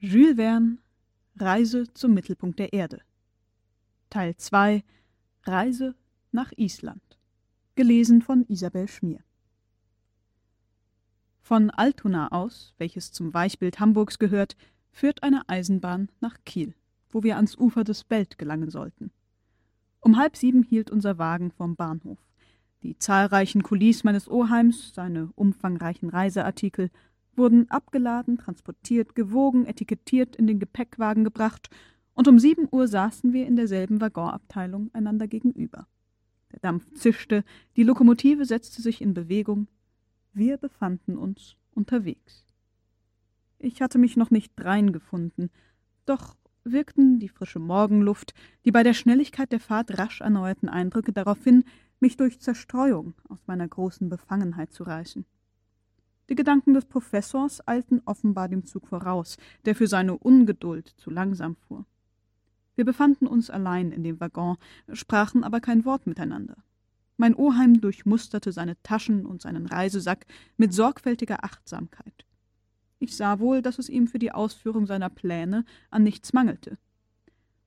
Jules Verne Reise zum Mittelpunkt der Erde Teil 2 Reise nach Island Gelesen von Isabel Schmier Von Altona aus, welches zum Weichbild Hamburgs gehört, führt eine Eisenbahn nach Kiel, wo wir ans Ufer des Belt gelangen sollten. Um halb sieben hielt unser Wagen vorm Bahnhof. Die zahlreichen Kulis meines Oheims, seine umfangreichen Reiseartikel wurden abgeladen, transportiert, gewogen, etikettiert, in den Gepäckwagen gebracht, und um sieben Uhr saßen wir in derselben Waggonabteilung einander gegenüber. Der Dampf zischte, die Lokomotive setzte sich in Bewegung. Wir befanden uns unterwegs. Ich hatte mich noch nicht dreingefunden, doch wirkten die frische Morgenluft, die bei der Schnelligkeit der Fahrt rasch erneuerten Eindrücke darauf hin, mich durch Zerstreuung aus meiner großen Befangenheit zu reißen. Die Gedanken des Professors eilten offenbar dem Zug voraus, der für seine Ungeduld zu langsam fuhr. Wir befanden uns allein in dem Waggon, sprachen aber kein Wort miteinander. Mein Oheim durchmusterte seine Taschen und seinen Reisesack mit sorgfältiger Achtsamkeit. Ich sah wohl, dass es ihm für die Ausführung seiner Pläne an nichts mangelte.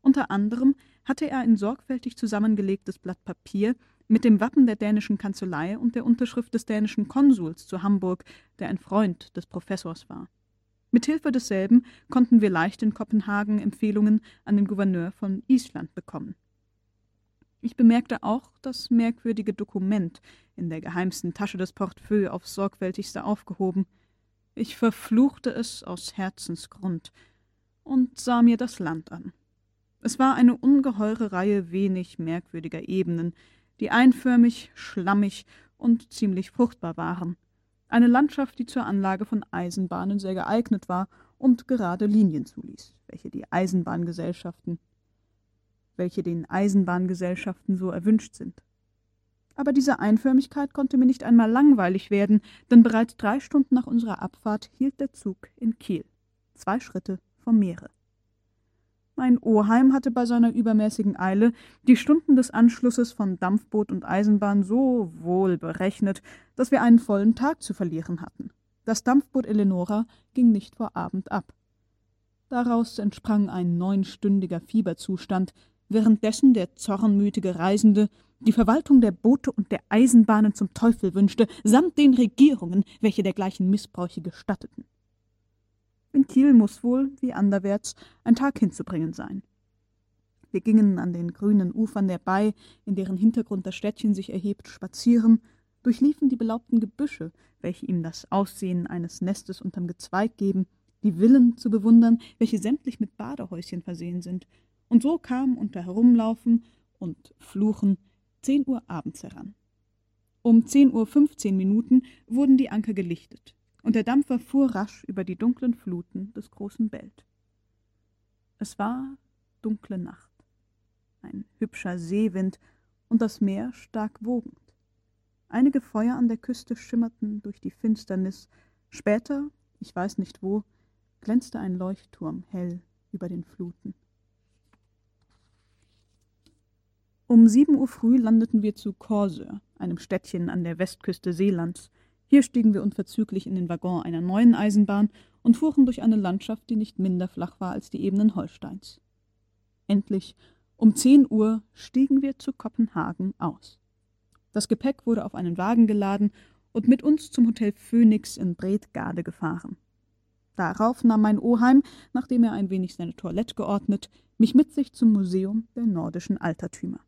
Unter anderem hatte er ein sorgfältig zusammengelegtes Blatt Papier mit dem Wappen der dänischen Kanzlei und der Unterschrift des dänischen Konsuls zu Hamburg, der ein Freund des Professors war. Mit Hilfe desselben konnten wir leicht in Kopenhagen Empfehlungen an den Gouverneur von Island bekommen. Ich bemerkte auch das merkwürdige Dokument in der geheimsten Tasche des Portefeuilles aufs sorgfältigste aufgehoben. Ich verfluchte es aus Herzensgrund und sah mir das Land an. Es war eine ungeheure Reihe wenig merkwürdiger Ebenen, die einförmig, schlammig und ziemlich fruchtbar waren. Eine Landschaft, die zur Anlage von Eisenbahnen sehr geeignet war und gerade Linien zuließ, welche die Eisenbahngesellschaften, welche den Eisenbahngesellschaften so erwünscht sind. Aber diese Einförmigkeit konnte mir nicht einmal langweilig werden, denn bereits drei Stunden nach unserer Abfahrt hielt der Zug in Kiel, zwei Schritte vom Meere. Mein Oheim hatte bei seiner übermäßigen Eile die Stunden des Anschlusses von Dampfboot und Eisenbahn so wohl berechnet, dass wir einen vollen Tag zu verlieren hatten. Das Dampfboot Eleonora ging nicht vor Abend ab. Daraus entsprang ein neunstündiger Fieberzustand, währenddessen der zornmütige Reisende die Verwaltung der Boote und der Eisenbahnen zum Teufel wünschte, samt den Regierungen, welche dergleichen Missbräuche gestatteten. In Kiel muss wohl, wie anderwärts, ein Tag hinzubringen sein. Wir gingen an den grünen Ufern der Bay, in deren Hintergrund das Städtchen sich erhebt, spazieren, durchliefen die belaubten Gebüsche, welche ihm das Aussehen eines Nestes unterm Gezweig geben, die Villen zu bewundern, welche sämtlich mit Badehäuschen versehen sind, und so kam unter Herumlaufen und Fluchen zehn Uhr abends heran. Um zehn Uhr fünfzehn Minuten wurden die Anker gelichtet und der Dampfer fuhr rasch über die dunklen Fluten des großen Belt. Es war dunkle Nacht, ein hübscher Seewind und das Meer stark wogend. Einige Feuer an der Küste schimmerten durch die Finsternis, später, ich weiß nicht wo, glänzte ein Leuchtturm hell über den Fluten. Um sieben Uhr früh landeten wir zu Korsør, einem Städtchen an der Westküste Seelands, hier stiegen wir unverzüglich in den Waggon einer neuen Eisenbahn und fuhren durch eine Landschaft, die nicht minder flach war als die Ebenen Holsteins. Endlich, um zehn Uhr, stiegen wir zu Kopenhagen aus. Das Gepäck wurde auf einen Wagen geladen und mit uns zum Hotel Phoenix in Bredgade gefahren. Darauf nahm mein Oheim, nachdem er ein wenig seine Toilette geordnet, mich mit sich zum Museum der nordischen Altertümer.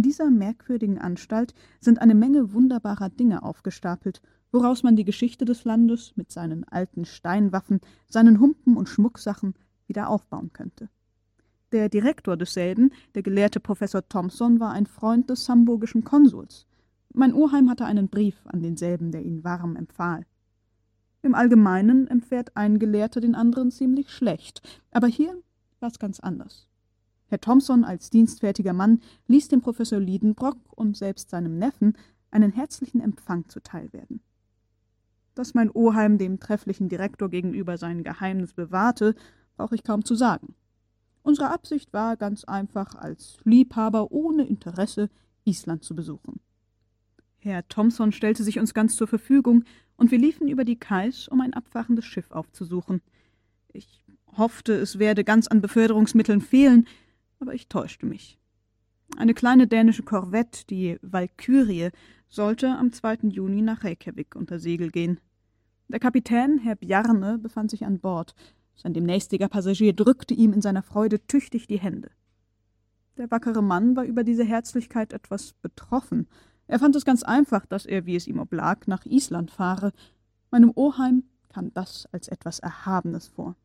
In dieser merkwürdigen Anstalt sind eine Menge wunderbarer Dinge aufgestapelt, woraus man die Geschichte des Landes mit seinen alten Steinwaffen, seinen Humpen und Schmucksachen wieder aufbauen könnte. Der Direktor desselben, der gelehrte Professor Thomson, war ein Freund des hamburgischen Konsuls. Mein Oheim hatte einen Brief an denselben, der ihn warm empfahl. Im Allgemeinen empfährt ein Gelehrter den anderen ziemlich schlecht, aber hier war's ganz anders. Herr Thomson als dienstfertiger Mann ließ dem Professor Liedenbrock und selbst seinem Neffen einen herzlichen Empfang zuteil werden. Dass mein Oheim dem trefflichen Direktor gegenüber sein Geheimnis bewahrte, brauche ich kaum zu sagen. Unsere Absicht war ganz einfach, als Liebhaber ohne Interesse Island zu besuchen. Herr Thomson stellte sich uns ganz zur Verfügung, und wir liefen über die Kais, um ein abfahrendes Schiff aufzusuchen. Ich hoffte, es werde ganz an Beförderungsmitteln fehlen, aber ich täuschte mich. Eine kleine dänische Korvette, die Walkürie, sollte am 2. Juni nach Reykjavik unter Segel gehen. Der Kapitän, Herr Bjarne, befand sich an Bord. Sein demnächstiger Passagier drückte ihm in seiner Freude tüchtig die Hände. Der wackere Mann war über diese Herzlichkeit etwas betroffen. Er fand es ganz einfach, dass er, wie es ihm oblag, nach Island fahre. Meinem Oheim kam das als etwas Erhabenes vor.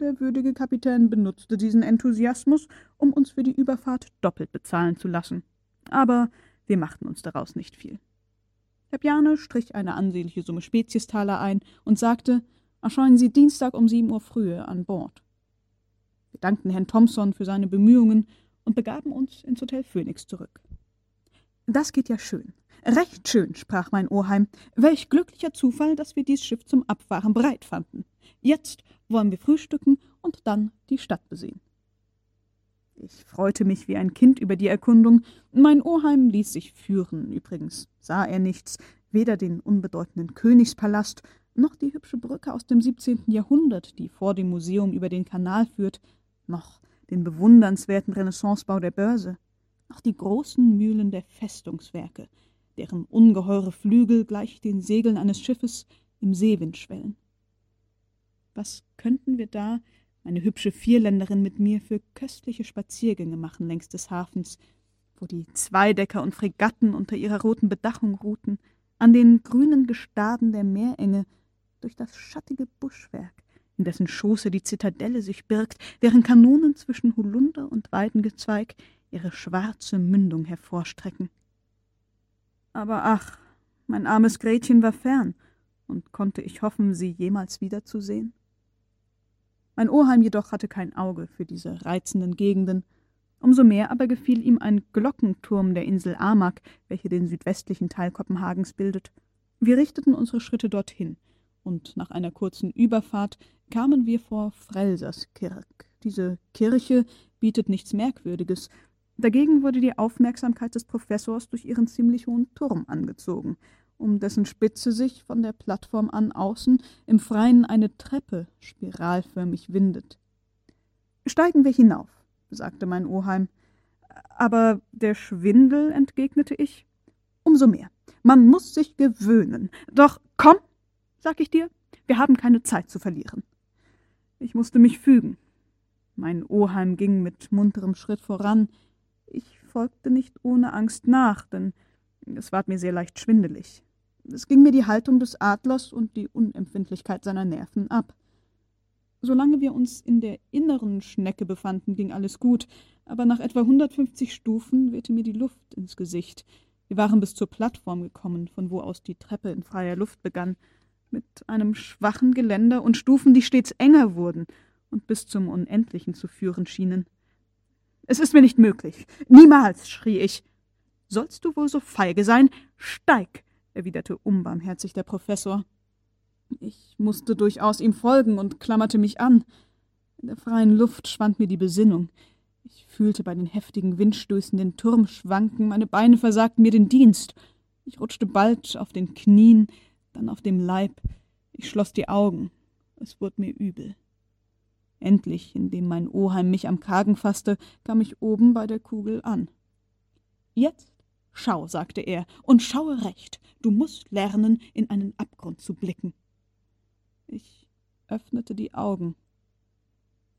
Der würdige Kapitän benutzte diesen Enthusiasmus, um uns für die Überfahrt doppelt bezahlen zu lassen. Aber wir machten uns daraus nicht viel. Herr strich eine ansehnliche Summe Speziestaler ein und sagte, erscheinen Sie Dienstag um sieben Uhr frühe an Bord. Wir dankten Herrn Thompson für seine Bemühungen und begaben uns ins Hotel Phoenix zurück. Das geht ja schön. Recht schön, sprach mein Oheim. Welch glücklicher Zufall, dass wir dies Schiff zum Abfahren bereit fanden. Jetzt wollen wir frühstücken und dann die Stadt besehen. Ich freute mich wie ein Kind über die Erkundung. Mein Oheim ließ sich führen. Übrigens sah er nichts, weder den unbedeutenden Königspalast noch die hübsche Brücke aus dem 17. Jahrhundert, die vor dem Museum über den Kanal führt, noch den bewundernswerten Renaissancebau der Börse, noch die großen Mühlen der Festungswerke, deren ungeheure Flügel gleich den Segeln eines Schiffes im Seewind schwellen. Was könnten wir da, meine hübsche Vierländerin mit mir, für köstliche Spaziergänge machen längs des Hafens, wo die Zweidecker und Fregatten unter ihrer roten Bedachung ruhten, an den grünen Gestaden der Meerenge, durch das schattige Buschwerk, in dessen Schoße die Zitadelle sich birgt, deren Kanonen zwischen Holunder und Weidengezweig ihre schwarze Mündung hervorstrecken. Aber ach, mein armes Gretchen war fern, und konnte ich hoffen, sie jemals wiederzusehen? Mein Oheim jedoch hatte kein Auge für diese reizenden Gegenden. Umso mehr aber gefiel ihm ein Glockenturm der Insel Amak, welche den südwestlichen Teil Kopenhagens bildet. Wir richteten unsere Schritte dorthin, und nach einer kurzen Überfahrt kamen wir vor Frelserskirk. Diese Kirche bietet nichts Merkwürdiges. Dagegen wurde die Aufmerksamkeit des Professors durch ihren ziemlich hohen Turm angezogen um dessen Spitze sich von der Plattform an außen im Freien eine Treppe spiralförmig windet. Steigen wir hinauf, sagte mein Oheim. Aber der Schwindel, entgegnete ich. Umso mehr. Man muss sich gewöhnen. Doch komm, sag ich dir, wir haben keine Zeit zu verlieren. Ich musste mich fügen. Mein Oheim ging mit munterem Schritt voran. Ich folgte nicht ohne Angst nach, denn es ward mir sehr leicht schwindelig. Es ging mir die Haltung des Adlers und die Unempfindlichkeit seiner Nerven ab. Solange wir uns in der inneren Schnecke befanden, ging alles gut, aber nach etwa 150 Stufen wehte mir die Luft ins Gesicht. Wir waren bis zur Plattform gekommen, von wo aus die Treppe in freier Luft begann, mit einem schwachen Geländer und Stufen, die stets enger wurden und bis zum Unendlichen zu führen schienen. Es ist mir nicht möglich. Niemals, schrie ich. Sollst du wohl so feige sein? Steig! erwiderte unbarmherzig der Professor. Ich musste durchaus ihm folgen und klammerte mich an. In der freien Luft schwand mir die Besinnung. Ich fühlte bei den heftigen Windstößen den Turm schwanken, meine Beine versagten mir den Dienst. Ich rutschte bald auf den Knien, dann auf dem Leib. Ich schloss die Augen. Es wurde mir übel. Endlich, indem mein Oheim mich am Kragen fasste, kam ich oben bei der Kugel an. Jetzt Schau, sagte er, und schaue recht, du musst lernen, in einen Abgrund zu blicken. Ich öffnete die Augen.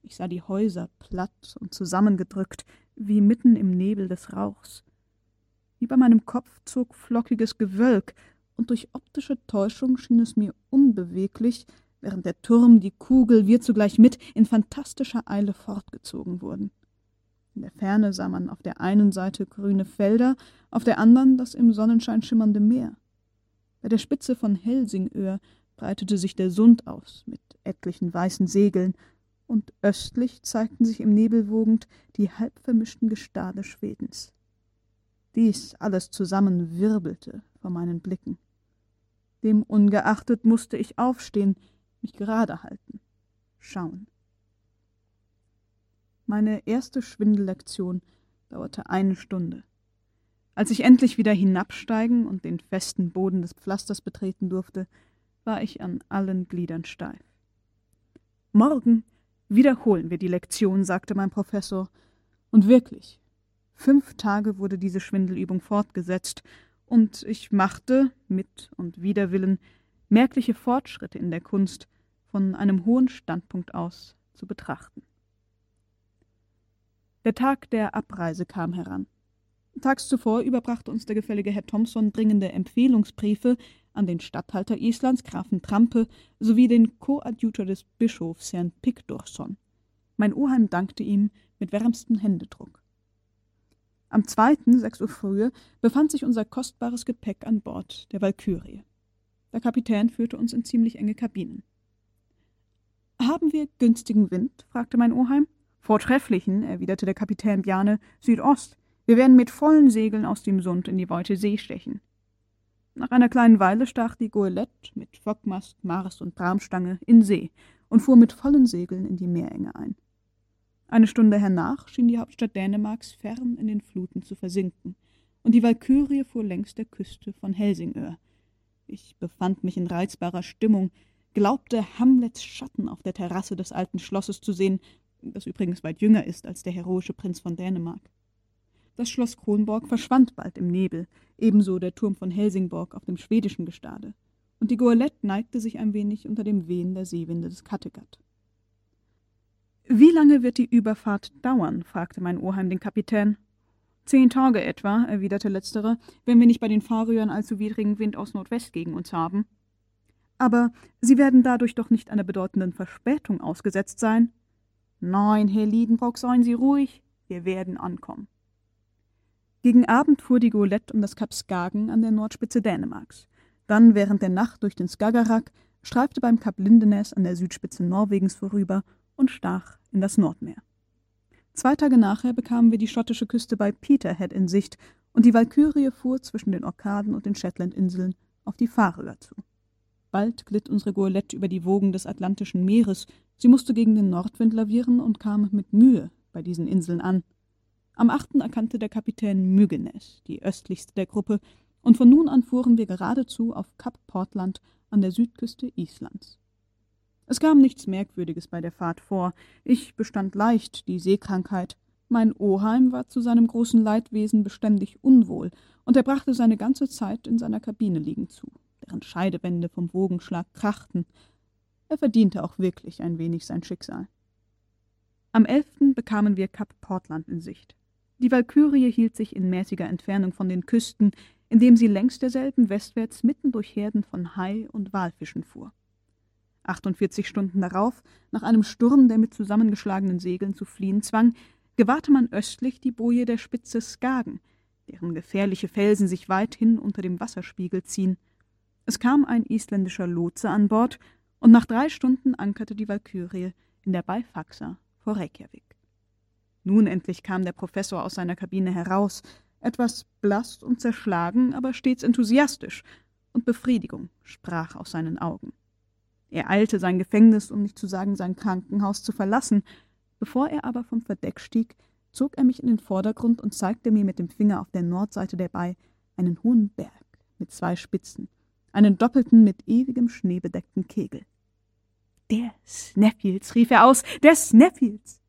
Ich sah die Häuser platt und zusammengedrückt, wie mitten im Nebel des Rauchs. Über meinem Kopf zog flockiges Gewölk, und durch optische Täuschung schien es mir unbeweglich, während der Turm, die Kugel, wir zugleich mit, in fantastischer Eile fortgezogen wurden. In der Ferne sah man auf der einen Seite grüne Felder, auf der anderen das im Sonnenschein schimmernde Meer. Bei der Spitze von Helsingöhr breitete sich der Sund aus mit etlichen weißen Segeln, und östlich zeigten sich im Nebel wogend die halb vermischten Gestade Schwedens. Dies alles zusammen wirbelte vor meinen Blicken. Demungeachtet musste ich aufstehen, mich gerade halten, schauen. Meine erste Schwindellektion dauerte eine Stunde. Als ich endlich wieder hinabsteigen und den festen Boden des Pflasters betreten durfte, war ich an allen Gliedern steif. Morgen, Wiederholen wir die Lektion, sagte mein Professor. Und wirklich, fünf Tage wurde diese Schwindelübung fortgesetzt, und ich machte, mit und wider Willen, merkliche Fortschritte in der Kunst, von einem hohen Standpunkt aus zu betrachten. Der Tag der Abreise kam heran. Tags zuvor überbrachte uns der gefällige Herr Thompson dringende Empfehlungsbriefe an den Statthalter Islands, Grafen Trampe, sowie den Koadjutor des Bischofs, Herrn Pickdorson. Mein Oheim dankte ihm mit wärmstem Händedruck. Am zweiten, sechs Uhr früher, befand sich unser kostbares Gepäck an Bord der Walkürie. Der Kapitän führte uns in ziemlich enge Kabinen. »Haben wir günstigen Wind?« fragte mein Oheim. »Vortrefflichen«, erwiderte der Kapitän Bjane, »Südost. Wir werden mit vollen Segeln aus dem Sund in die weite See stechen.« Nach einer kleinen Weile stach die Goelette mit Fockmast, Mars und Bramstange in See und fuhr mit vollen Segeln in die Meerenge ein. Eine Stunde hernach schien die Hauptstadt Dänemarks fern in den Fluten zu versinken, und die Walkürie fuhr längs der Küste von Helsingör. Ich befand mich in reizbarer Stimmung, glaubte Hamlets Schatten auf der Terrasse des alten Schlosses zu sehen, das übrigens weit jünger ist als der heroische Prinz von Dänemark. Das Schloss Kronborg verschwand bald im Nebel, ebenso der Turm von Helsingborg auf dem schwedischen Gestade, und die Goelette neigte sich ein wenig unter dem Wehen der Seewinde des Kattegat. »Wie lange wird die Überfahrt dauern?« fragte mein Oheim den Kapitän. »Zehn Tage etwa«, erwiderte letzterer, »wenn wir nicht bei den Fahrrühren allzu widrigen Wind aus Nordwest gegen uns haben.« »Aber Sie werden dadurch doch nicht einer bedeutenden Verspätung ausgesetzt sein?« »Nein, Herr Liedenbrock, seien Sie ruhig, wir werden ankommen.« Gegen Abend fuhr die Golette um das Kap Skagen an der Nordspitze Dänemarks. Dann während der Nacht durch den Skagerrak, streifte beim Kap Lindenes an der Südspitze Norwegens vorüber und stach in das Nordmeer. Zwei Tage nachher bekamen wir die schottische Küste bei Peterhead in Sicht, und die Walkürie fuhr zwischen den Orkaden und den Shetlandinseln auf die Färöer zu. Bald glitt unsere Goelette über die Wogen des Atlantischen Meeres, sie musste gegen den Nordwind lavieren und kam mit Mühe bei diesen Inseln an. Am 8. erkannte der Kapitän Myggenes, die östlichste der Gruppe, und von nun an fuhren wir geradezu auf Kap Portland an der Südküste Islands. Es kam nichts Merkwürdiges bei der Fahrt vor. Ich bestand leicht die Seekrankheit. Mein Oheim war zu seinem großen Leidwesen beständig unwohl, und er brachte seine ganze Zeit in seiner Kabine liegen zu, deren Scheidewände vom Wogenschlag krachten. Er verdiente auch wirklich ein wenig sein Schicksal. Am 11. bekamen wir Kap Portland in Sicht. Die Walkürie hielt sich in mäßiger Entfernung von den Küsten, indem sie längs derselben westwärts mitten durch Herden von Hai und Walfischen fuhr. 48 Stunden darauf, nach einem Sturm, der mit zusammengeschlagenen Segeln zu fliehen zwang, gewahrte man östlich die Boje der Spitze Skagen, deren gefährliche Felsen sich weithin unter dem Wasserspiegel ziehen. Es kam ein isländischer Lotse an Bord, und nach drei Stunden ankerte die Walkürie in der Beifaxa vor Reykjavik. Nun endlich kam der Professor aus seiner Kabine heraus, etwas blass und zerschlagen, aber stets enthusiastisch, und Befriedigung sprach aus seinen Augen. Er eilte sein Gefängnis, um nicht zu sagen sein Krankenhaus zu verlassen. Bevor er aber vom Verdeck stieg, zog er mich in den Vordergrund und zeigte mir mit dem Finger auf der Nordseite der Bai einen hohen Berg mit zwei Spitzen, einen doppelten, mit ewigem Schnee bedeckten Kegel. Der Sneffields, rief er aus, der Sneffields!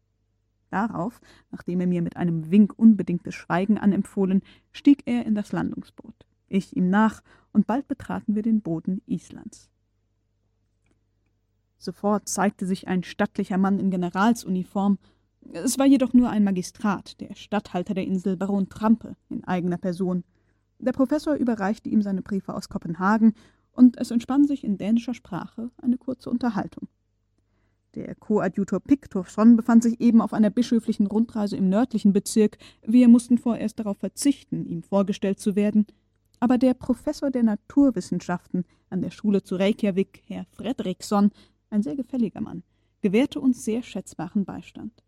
Darauf, nachdem er mir mit einem Wink unbedingtes Schweigen anempfohlen, stieg er in das Landungsboot, ich ihm nach, und bald betraten wir den Boden Islands. Sofort zeigte sich ein stattlicher Mann in Generalsuniform. Es war jedoch nur ein Magistrat, der Statthalter der Insel, Baron Trampe, in eigener Person. Der Professor überreichte ihm seine Briefe aus Kopenhagen, und es entspann sich in dänischer Sprache eine kurze Unterhaltung. Der Koadjutor Picktorfsson befand sich eben auf einer bischöflichen Rundreise im nördlichen Bezirk. Wir mussten vorerst darauf verzichten, ihm vorgestellt zu werden. Aber der Professor der Naturwissenschaften an der Schule zu Reykjavik, Herr Fredriksson, ein sehr gefälliger Mann, gewährte uns sehr schätzbaren Beistand.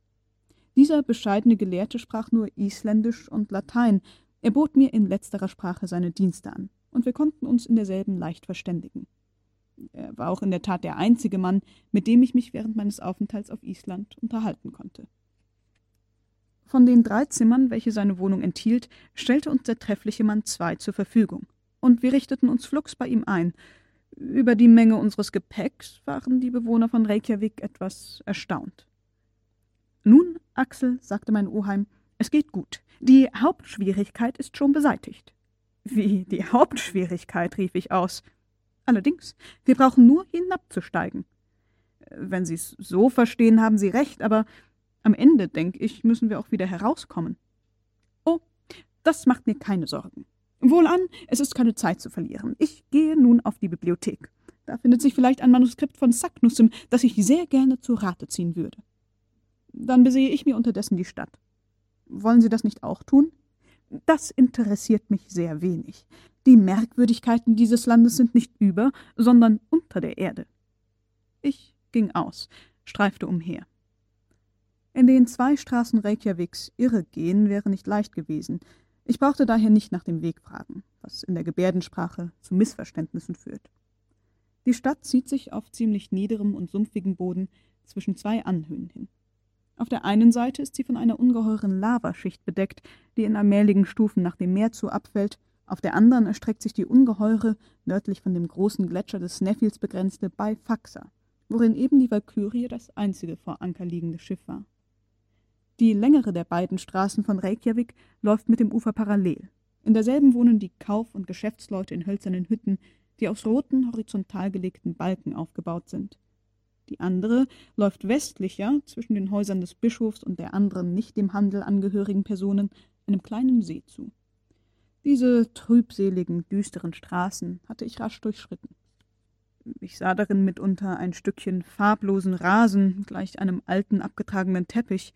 Dieser bescheidene Gelehrte sprach nur Isländisch und Latein. Er bot mir in letzterer Sprache seine Dienste an, und wir konnten uns in derselben leicht verständigen. Er war auch in der Tat der einzige Mann, mit dem ich mich während meines Aufenthalts auf Island unterhalten konnte. Von den drei Zimmern, welche seine Wohnung enthielt, stellte uns der treffliche Mann zwei zur Verfügung, und wir richteten uns flugs bei ihm ein. Über die Menge unseres Gepäcks waren die Bewohner von Reykjavik etwas erstaunt. Nun, Axel, sagte mein Oheim, es geht gut. Die Hauptschwierigkeit ist schon beseitigt. Wie die Hauptschwierigkeit, rief ich aus. Allerdings, wir brauchen nur hinabzusteigen. Wenn Sie es so verstehen, haben Sie recht, aber am Ende, denke ich, müssen wir auch wieder herauskommen. Oh, das macht mir keine Sorgen. Wohlan, es ist keine Zeit zu verlieren. Ich gehe nun auf die Bibliothek. Da findet sich vielleicht ein Manuskript von Saknussemm, das ich sehr gerne zu Rate ziehen würde. Dann besehe ich mir unterdessen die Stadt. Wollen Sie das nicht auch tun? Das interessiert mich sehr wenig. Die Merkwürdigkeiten dieses Landes sind nicht über, sondern unter der Erde. Ich ging aus, streifte umher. In den zwei Straßen Reykjaviks irre gehen wäre nicht leicht gewesen. Ich brauchte daher nicht nach dem Weg fragen, was in der Gebärdensprache zu Missverständnissen führt. Die Stadt zieht sich auf ziemlich niederem und sumpfigem Boden zwischen zwei Anhöhen hin. Auf der einen Seite ist sie von einer ungeheuren Lavaschicht bedeckt, die in allmähligen Stufen nach dem Meer zu abfällt, auf der anderen erstreckt sich die ungeheure, nördlich von dem großen Gletscher des Sneffels begrenzte Baifaxa, worin eben die Walkürie das einzige vor Anker liegende Schiff war. Die längere der beiden Straßen von Reykjavik läuft mit dem Ufer parallel. In derselben wohnen die Kauf- und Geschäftsleute in hölzernen Hütten, die aus roten, horizontal gelegten Balken aufgebaut sind. Die andere läuft westlicher zwischen den Häusern des Bischofs und der anderen nicht dem Handel angehörigen Personen einem kleinen See zu. Diese trübseligen, düsteren Straßen hatte ich rasch durchschritten. Ich sah darin mitunter ein Stückchen farblosen Rasen, gleich einem alten, abgetragenen Teppich,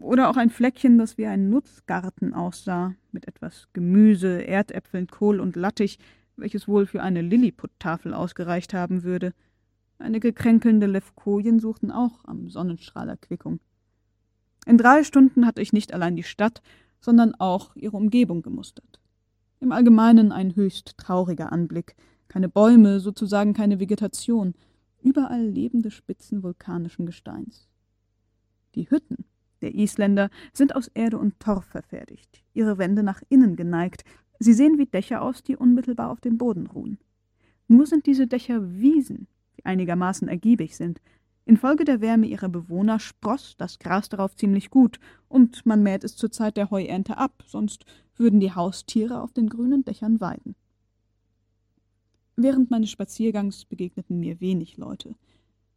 oder auch ein Fleckchen, das wie ein Nutzgarten aussah, mit etwas Gemüse, Erdäpfeln, Kohl und Lattich, welches wohl für eine Lilliputtafel ausgereicht haben würde – Einige kränkelnde Levkojen suchten auch am Sonnenstrahl Erquickung. In drei Stunden hatte ich nicht allein die Stadt, sondern auch ihre Umgebung gemustert. Im Allgemeinen ein höchst trauriger Anblick. Keine Bäume, sozusagen keine Vegetation, überall lebende Spitzen vulkanischen Gesteins. Die Hütten der Isländer sind aus Erde und Torf verfertigt, ihre Wände nach innen geneigt, sie sehen wie Dächer aus, die unmittelbar auf dem Boden ruhen. Nur sind diese Dächer Wiesen, die einigermaßen ergiebig sind. Infolge der Wärme ihrer Bewohner spross das Gras darauf ziemlich gut, und man mäht es zur Zeit der Heuernte ab, sonst würden die Haustiere auf den grünen Dächern weiden. Während meines Spaziergangs begegneten mir wenig Leute.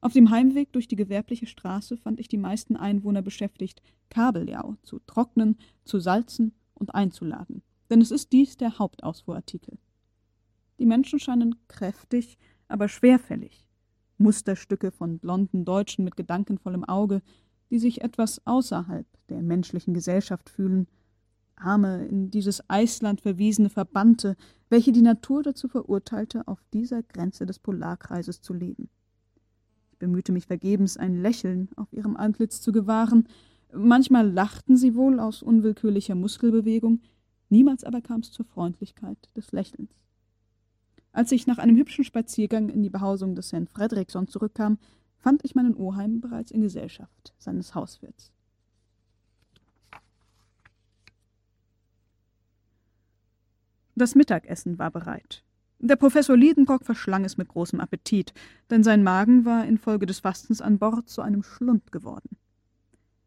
Auf dem Heimweg durch die gewerbliche Straße fand ich die meisten Einwohner beschäftigt, Kabeljau zu trocknen, zu salzen und einzuladen, denn es ist dies der Hauptausfuhrartikel. Die Menschen scheinen kräftig, aber schwerfällig, Musterstücke von blonden Deutschen mit gedankenvollem Auge, die sich etwas außerhalb der menschlichen Gesellschaft fühlen, arme, in dieses Eisland verwiesene Verbannte, welche die Natur dazu verurteilte, auf dieser Grenze des Polarkreises zu leben. Bemühte mich vergebens, ein Lächeln auf ihrem Antlitz zu gewahren, manchmal lachten sie wohl aus unwillkürlicher Muskelbewegung, niemals aber kam es zur Freundlichkeit des Lächelns. Als ich nach einem hübschen Spaziergang in die Behausung des Herrn Fredriksson zurückkam, fand ich meinen Oheim bereits in Gesellschaft seines Hauswirts. Das Mittagessen war bereit. Der Professor Liedenbrock verschlang es mit großem Appetit, denn sein Magen war infolge des Fastens an Bord zu einem Schlund geworden.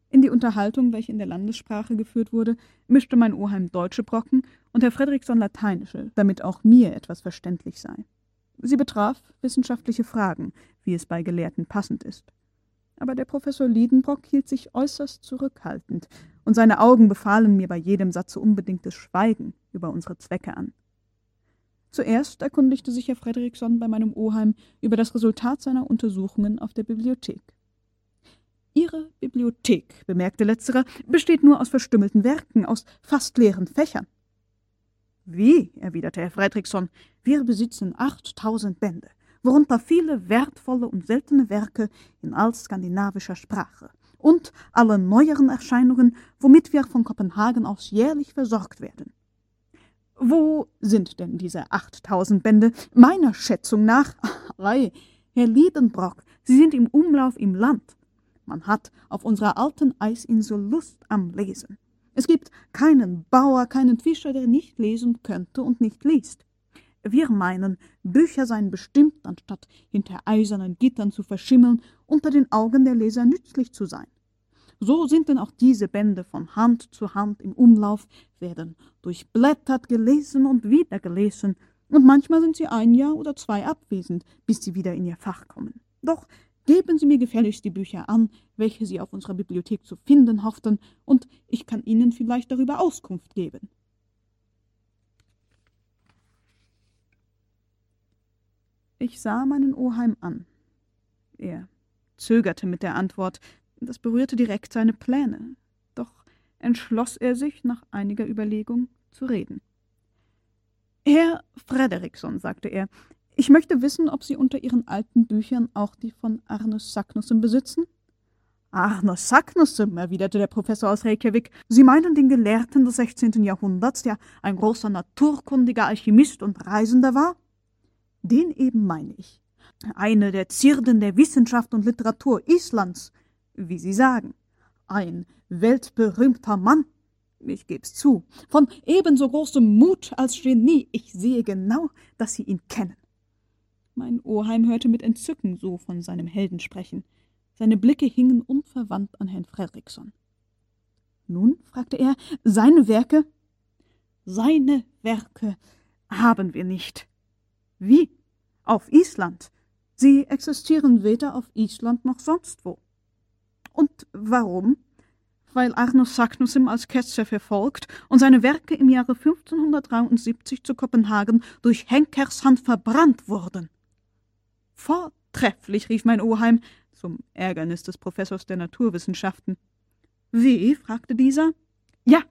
In die Unterhaltung, welche in der Landessprache geführt wurde, mischte mein Oheim deutsche Brocken und Herr Fredriksson lateinische, damit auch mir etwas verständlich sei. Sie betraf wissenschaftliche Fragen, wie es bei Gelehrten passend ist. Aber der Professor Liedenbrock hielt sich äußerst zurückhaltend, und seine Augen befahlen mir bei jedem Satze unbedingtes Schweigen über unsere Zwecke an. Zuerst erkundigte sich Herr Fredriksson bei meinem Oheim über das Resultat seiner Untersuchungen auf der Bibliothek. Ihre Bibliothek, bemerkte letzterer, besteht nur aus verstümmelten Werken, aus fast leeren Fächern. Wie, erwiderte Herr Fredriksson, wir besitzen achttausend Bände, worunter viele wertvolle und seltene Werke in altskandinavischer Sprache und alle neueren Erscheinungen, womit wir von Kopenhagen aus jährlich versorgt werden. Wo sind denn diese achttausend Bände? Meiner Schätzung nach, ei, Herr Liedenbrock, sie sind im Umlauf im Land. Man hat auf unserer alten Eisinsel Lust am Lesen. Es gibt keinen Bauer, keinen Fischer, der nicht lesen könnte und nicht liest. Wir meinen, Bücher seien bestimmt, anstatt hinter eisernen Gittern zu verschimmeln, unter den Augen der Leser nützlich zu sein. So sind denn auch diese Bände von Hand zu Hand im Umlauf, werden durchblättert, gelesen und wieder gelesen, und manchmal sind sie ein Jahr oder zwei abwesend, bis sie wieder in ihr Fach kommen. Doch geben Sie mir gefälligst die Bücher an, welche Sie auf unserer Bibliothek zu finden hofften, und ich kann Ihnen vielleicht darüber Auskunft geben. Ich sah meinen Oheim an. Er zögerte mit der Antwort, das berührte direkt seine Pläne, doch entschloss er sich, nach einiger Überlegung zu reden. Herr Frederikson, sagte er, ich möchte wissen, ob Sie unter Ihren alten Büchern auch die von Arnes Saknussem besitzen? Arnes Saknussem, erwiderte der Professor aus Reykjavik. Sie meinen den Gelehrten des 16. Jahrhunderts, der ein großer naturkundiger Alchemist und Reisender war? Den eben meine ich. Eine der Zierden der Wissenschaft und Literatur Islands, wie Sie sagen. Ein weltberühmter Mann, ich geb's zu, von ebenso großem Mut als Genie. Ich sehe genau, dass Sie ihn kennen. Mein Oheim hörte mit Entzücken so von seinem Helden sprechen. Seine Blicke hingen unverwandt an Herrn Fredriksson. Nun, fragte er, seine Werke? Seine Werke haben wir nicht. Wie? Auf Island. Sie existieren weder auf Island noch sonst wo. Und warum? Weil Arnus Saknussemm als Ketzer verfolgt und seine Werke im Jahre 1573 zu Kopenhagen durch Henkers Hand verbrannt wurden. Vortrefflich, rief mein Oheim, zum Ärgernis des Professors der Naturwissenschaften. Wie? fragte dieser. Ja,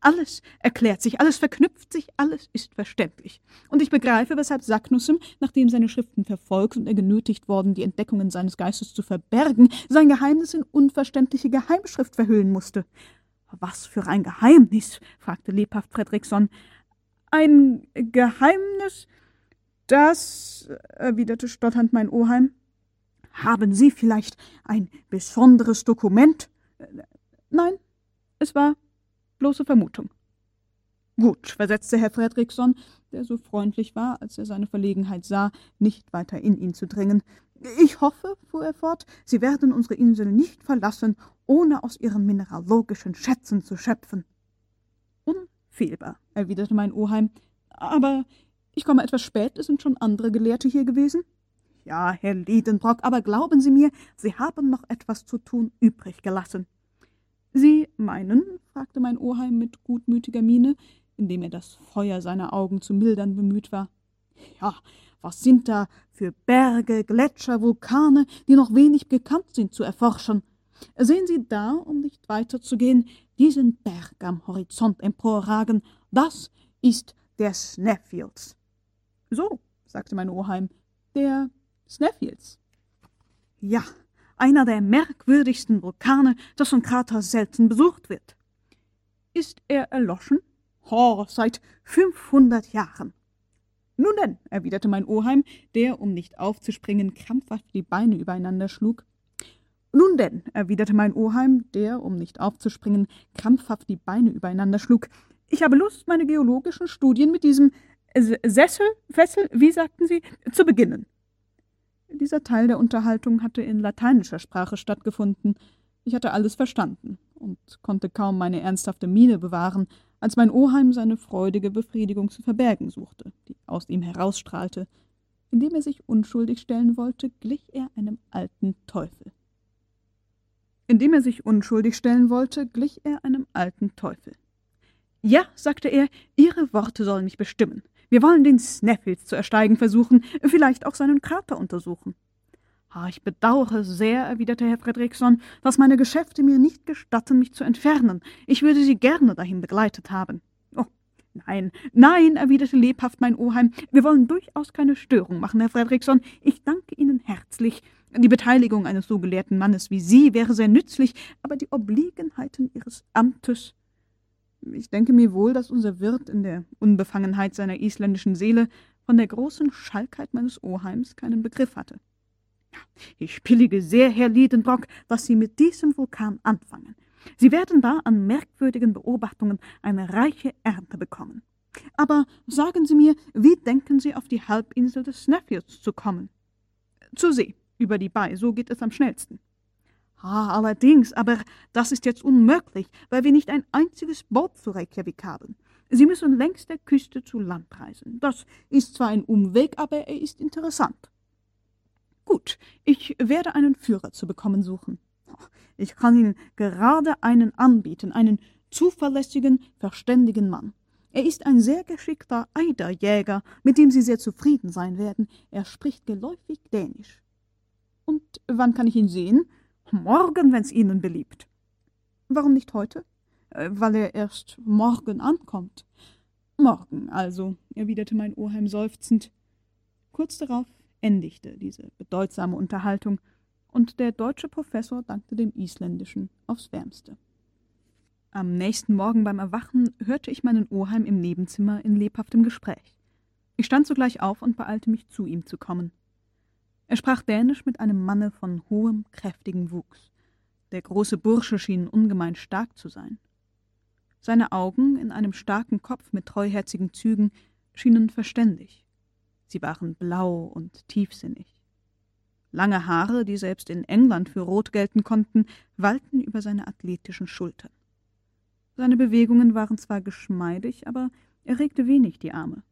alles erklärt sich, alles verknüpft sich, alles ist verständlich. Und ich begreife, weshalb Saknussem, nachdem seine Schriften verfolgt und er genötigt worden, die Entdeckungen seines Geistes zu verbergen, sein Geheimnis in unverständliche Geheimschrift verhüllen musste. Was für ein Geheimnis? fragte lebhaft Fredriksson. Ein Geheimnis, das, erwiderte stotternd mein Oheim. Haben Sie vielleicht ein besonderes Dokument? Nein, es war bloße Vermutung. Gut, versetzte Herr Fredriksson, der so freundlich war, als er seine Verlegenheit sah, nicht weiter in ihn zu dringen. Ich hoffe, fuhr er fort, Sie werden unsere Insel nicht verlassen, ohne aus ihren mineralogischen Schätzen zu schöpfen. Unfehlbar, erwiderte mein Oheim, aber ich komme etwas spät, es sind schon andere Gelehrte hier gewesen. Ja, Herr Liedenbrock, aber glauben Sie mir, Sie haben noch etwas zu tun übrig gelassen. Sie meinen? fragte mein Oheim mit gutmütiger Miene, indem er das Feuer seiner Augen zu mildern bemüht war. Ja, was sind da für Berge, Gletscher, Vulkane, die noch wenig gekannt sind, zu erforschen? Sehen Sie da, um nicht weiterzugehen, diesen Berg am Horizont emporragen? Das ist der Sneffields. So, sagte mein Oheim, der Sneffields. Ja, einer der merkwürdigsten Vulkane, das von Krater selten besucht wird. Ist er erloschen? Oh, seit fünfhundert Jahren. Nun denn, erwiderte mein Oheim, der, um nicht aufzuspringen, krampfhaft die Beine übereinander schlug. Nun denn, erwiderte mein Oheim, der, um nicht aufzuspringen, krampfhaft die Beine übereinander schlug, ich habe Lust, meine geologischen Studien mit diesem Sessel, Fessel, wie sagten Sie, zu beginnen. Dieser Teil der Unterhaltung hatte in lateinischer Sprache stattgefunden. Ich hatte alles verstanden und konnte kaum meine ernsthafte Miene bewahren, als mein Oheim seine freudige Befriedigung zu verbergen suchte, die aus ihm herausstrahlte. Indem er sich unschuldig stellen wollte, glich er einem alten Teufel. Indem er sich unschuldig stellen wollte, glich er einem alten Teufel. Ja, sagte er, Ihre Worte sollen mich bestimmen. Wir wollen den Sneffels zu ersteigen versuchen, vielleicht auch seinen Krater untersuchen. Ich bedauere sehr, erwiderte Herr Fredriksson, dass meine Geschäfte mir nicht gestatten, mich zu entfernen. Ich würde Sie gerne dahin begleitet haben. Oh, nein, nein, erwiderte lebhaft mein Oheim. Wir wollen durchaus keine Störung machen, Herr Fredriksson. Ich danke Ihnen herzlich. Die Beteiligung eines so gelehrten Mannes wie Sie wäre sehr nützlich, aber die Obliegenheiten Ihres Amtes ich denke mir wohl, dass unser Wirt in der Unbefangenheit seiner isländischen Seele von der großen Schalkheit meines Oheims keinen Begriff hatte. Ich billige sehr, Herr Liedenbrock, was Sie mit diesem Vulkan anfangen. Sie werden da an merkwürdigen Beobachtungen eine reiche Ernte bekommen. Aber sagen Sie mir, wie denken Sie auf die Halbinsel des Sneffields zu kommen? Zur See, über die Bay, so geht es am schnellsten. Ah, allerdings, aber das ist jetzt unmöglich, weil wir nicht ein einziges Boot zu Reykjavik haben. Sie müssen längs der Küste zu Land reisen. Das ist zwar ein Umweg, aber er ist interessant. Gut, ich werde einen Führer zu bekommen suchen. Ich kann Ihnen gerade einen anbieten, einen zuverlässigen, verständigen Mann. Er ist ein sehr geschickter Eiderjäger, mit dem Sie sehr zufrieden sein werden. Er spricht geläufig Dänisch. Und wann kann ich ihn sehen? Morgen, wenn's Ihnen beliebt. Warum nicht heute? Äh, weil er erst morgen ankommt. Morgen also, erwiderte mein Oheim seufzend. Kurz darauf endigte diese bedeutsame Unterhaltung, und der deutsche Professor dankte dem Isländischen aufs Wärmste. Am nächsten Morgen beim Erwachen hörte ich meinen Oheim im Nebenzimmer in lebhaftem Gespräch. Ich stand sogleich auf und beeilte mich, zu ihm zu kommen. Er sprach Dänisch mit einem Manne von hohem, kräftigem Wuchs. Der große Bursche schien ungemein stark zu sein. Seine Augen, in einem starken Kopf mit treuherzigen Zügen, schienen verständig. Sie waren blau und tiefsinnig. Lange Haare, die selbst in England für rot gelten konnten, wallten über seine athletischen Schultern. Seine Bewegungen waren zwar geschmeidig, aber er regte wenig die Arme.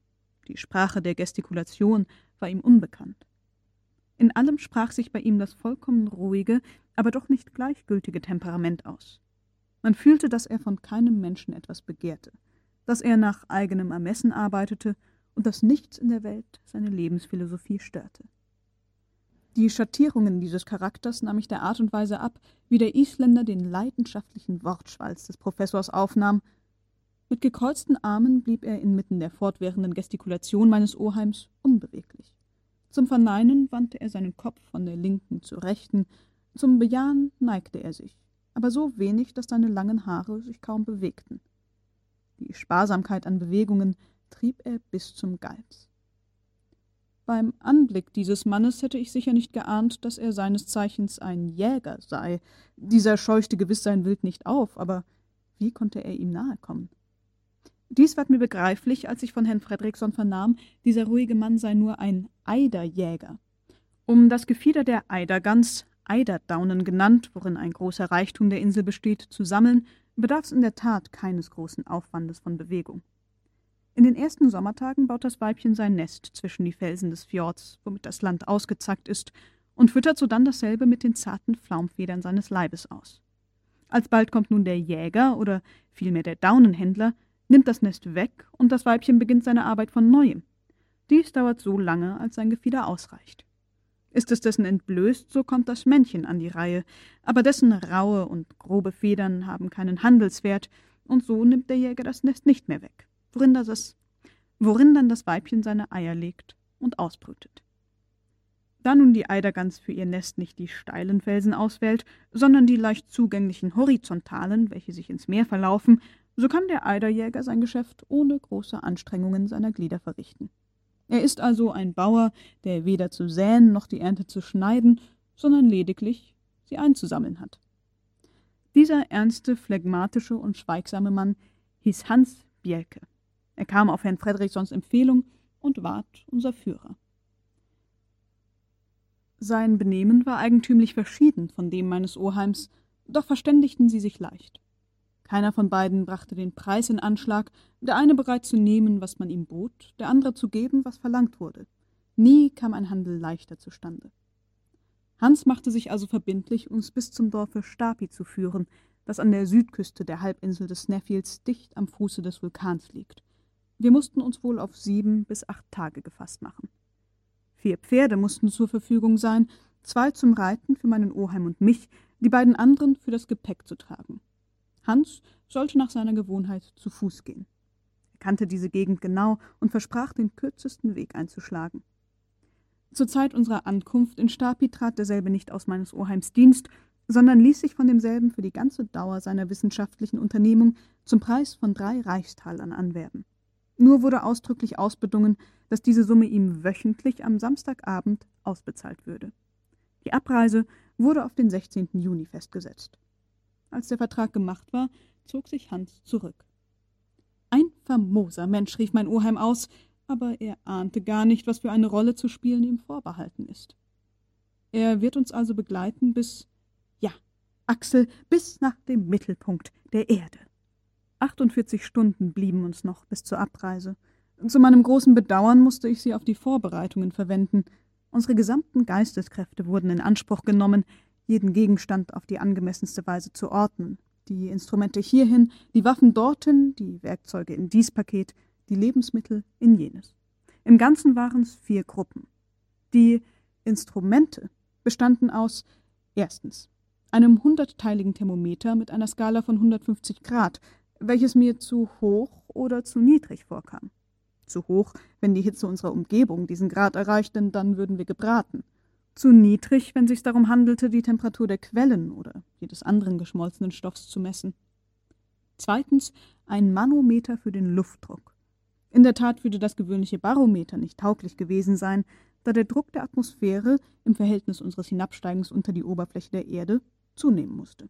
Die Sprache der Gestikulation war ihm unbekannt. In allem sprach sich bei ihm das vollkommen ruhige, aber doch nicht gleichgültige Temperament aus. Man fühlte, dass er von keinem Menschen etwas begehrte, dass er nach eigenem Ermessen arbeitete und dass nichts in der Welt seine Lebensphilosophie störte. Die Schattierungen dieses Charakters nahm ich der Art und Weise ab, wie der Isländer den leidenschaftlichen Wortschwalz des Professors aufnahm. Mit gekreuzten Armen blieb er inmitten der fortwährenden Gestikulation meines Oheims unbeweglich. Zum Verneinen wandte er seinen Kopf von der linken zur rechten, zum Bejahen neigte er sich, aber so wenig, dass seine langen Haare sich kaum bewegten. Die Sparsamkeit an Bewegungen trieb er bis zum Geiz. Beim Anblick dieses Mannes hätte ich sicher nicht geahnt, dass er seines Zeichens ein Jäger sei. Dieser scheuchte gewiss sein Wild nicht auf, aber wie konnte er ihm nahe kommen? Dies ward mir begreiflich, als ich von Herrn Fredriksson vernahm, dieser ruhige Mann sei nur ein Eiderjäger. Um das Gefieder der Eidergans, Eiderdaunen genannt, worin ein großer Reichtum der Insel besteht, zu sammeln, bedarf es in der Tat keines großen Aufwandes von Bewegung. In den ersten Sommertagen baut das Weibchen sein Nest zwischen die Felsen des Fjords, womit das Land ausgezackt ist, und füttert sodann dasselbe mit den zarten Flaumfedern seines Leibes aus. Alsbald kommt nun der Jäger oder vielmehr der Daunenhändler, nimmt das Nest weg und das Weibchen beginnt seine Arbeit von neuem. Dies dauert so lange, als sein Gefieder ausreicht. Ist es dessen entblößt, so kommt das Männchen an die Reihe, aber dessen raue und grobe Federn haben keinen Handelswert, und so nimmt der Jäger das Nest nicht mehr weg worin, das, worin dann das Weibchen seine Eier legt und ausbrütet. Da nun die Eidergans für ihr Nest nicht die steilen Felsen auswählt, sondern die leicht zugänglichen horizontalen, welche sich ins Meer verlaufen, so kann der Eiderjäger sein Geschäft ohne große Anstrengungen seiner Glieder verrichten. Er ist also ein Bauer, der weder zu säen noch die Ernte zu schneiden, sondern lediglich sie einzusammeln hat. Dieser ernste, phlegmatische und schweigsame Mann hieß Hans Bjelke. Er kam auf Herrn Fredriksons Empfehlung und ward unser Führer. Sein Benehmen war eigentümlich verschieden von dem meines Oheims, doch verständigten sie sich leicht. Keiner von beiden brachte den Preis in Anschlag, der eine bereit zu nehmen, was man ihm bot, der andere zu geben, was verlangt wurde. Nie kam ein Handel leichter zustande. Hans machte sich also verbindlich, uns bis zum Dorfe Stapi zu führen, das an der Südküste der Halbinsel des Sneffields dicht am Fuße des Vulkans liegt. Wir mussten uns wohl auf sieben bis acht Tage gefasst machen. Vier Pferde mussten zur Verfügung sein, zwei zum Reiten für meinen Oheim und mich, die beiden anderen für das Gepäck zu tragen. Hans sollte nach seiner Gewohnheit zu Fuß gehen. Er kannte diese Gegend genau und versprach, den kürzesten Weg einzuschlagen. Zur Zeit unserer Ankunft in Stapi trat derselbe nicht aus meines Oheims Dienst, sondern ließ sich von demselben für die ganze Dauer seiner wissenschaftlichen Unternehmung zum Preis von drei Reichstalern anwerben. Nur wurde ausdrücklich ausbedungen, dass diese Summe ihm wöchentlich am Samstagabend ausbezahlt würde. Die Abreise wurde auf den 16. Juni festgesetzt. Als der Vertrag gemacht war, zog sich Hans zurück. Ein famoser Mensch, rief mein Oheim aus, aber er ahnte gar nicht, was für eine Rolle zu spielen ihm vorbehalten ist. Er wird uns also begleiten bis, ja, Achsel bis nach dem Mittelpunkt der Erde. 48 Stunden blieben uns noch bis zur Abreise. Zu meinem großen Bedauern musste ich sie auf die Vorbereitungen verwenden. Unsere gesamten Geisteskräfte wurden in Anspruch genommen, jeden Gegenstand auf die angemessenste Weise zu ordnen. Die Instrumente hierhin, die Waffen dorthin, die Werkzeuge in dies Paket, die Lebensmittel in jenes. Im Ganzen waren es vier Gruppen. Die Instrumente bestanden aus erstens einem hundertteiligen Thermometer mit einer Skala von 150 Grad, welches mir zu hoch oder zu niedrig vorkam. Zu hoch, wenn die Hitze unserer Umgebung diesen Grad erreicht, denn dann würden wir gebraten. Zu niedrig, wenn sich's darum handelte, die Temperatur der Quellen oder jedes anderen geschmolzenen Stoffs zu messen. Zweitens ein Manometer für den Luftdruck. In der Tat würde das gewöhnliche Barometer nicht tauglich gewesen sein, da der Druck der Atmosphäre im Verhältnis unseres Hinabsteigens unter die Oberfläche der Erde zunehmen musste.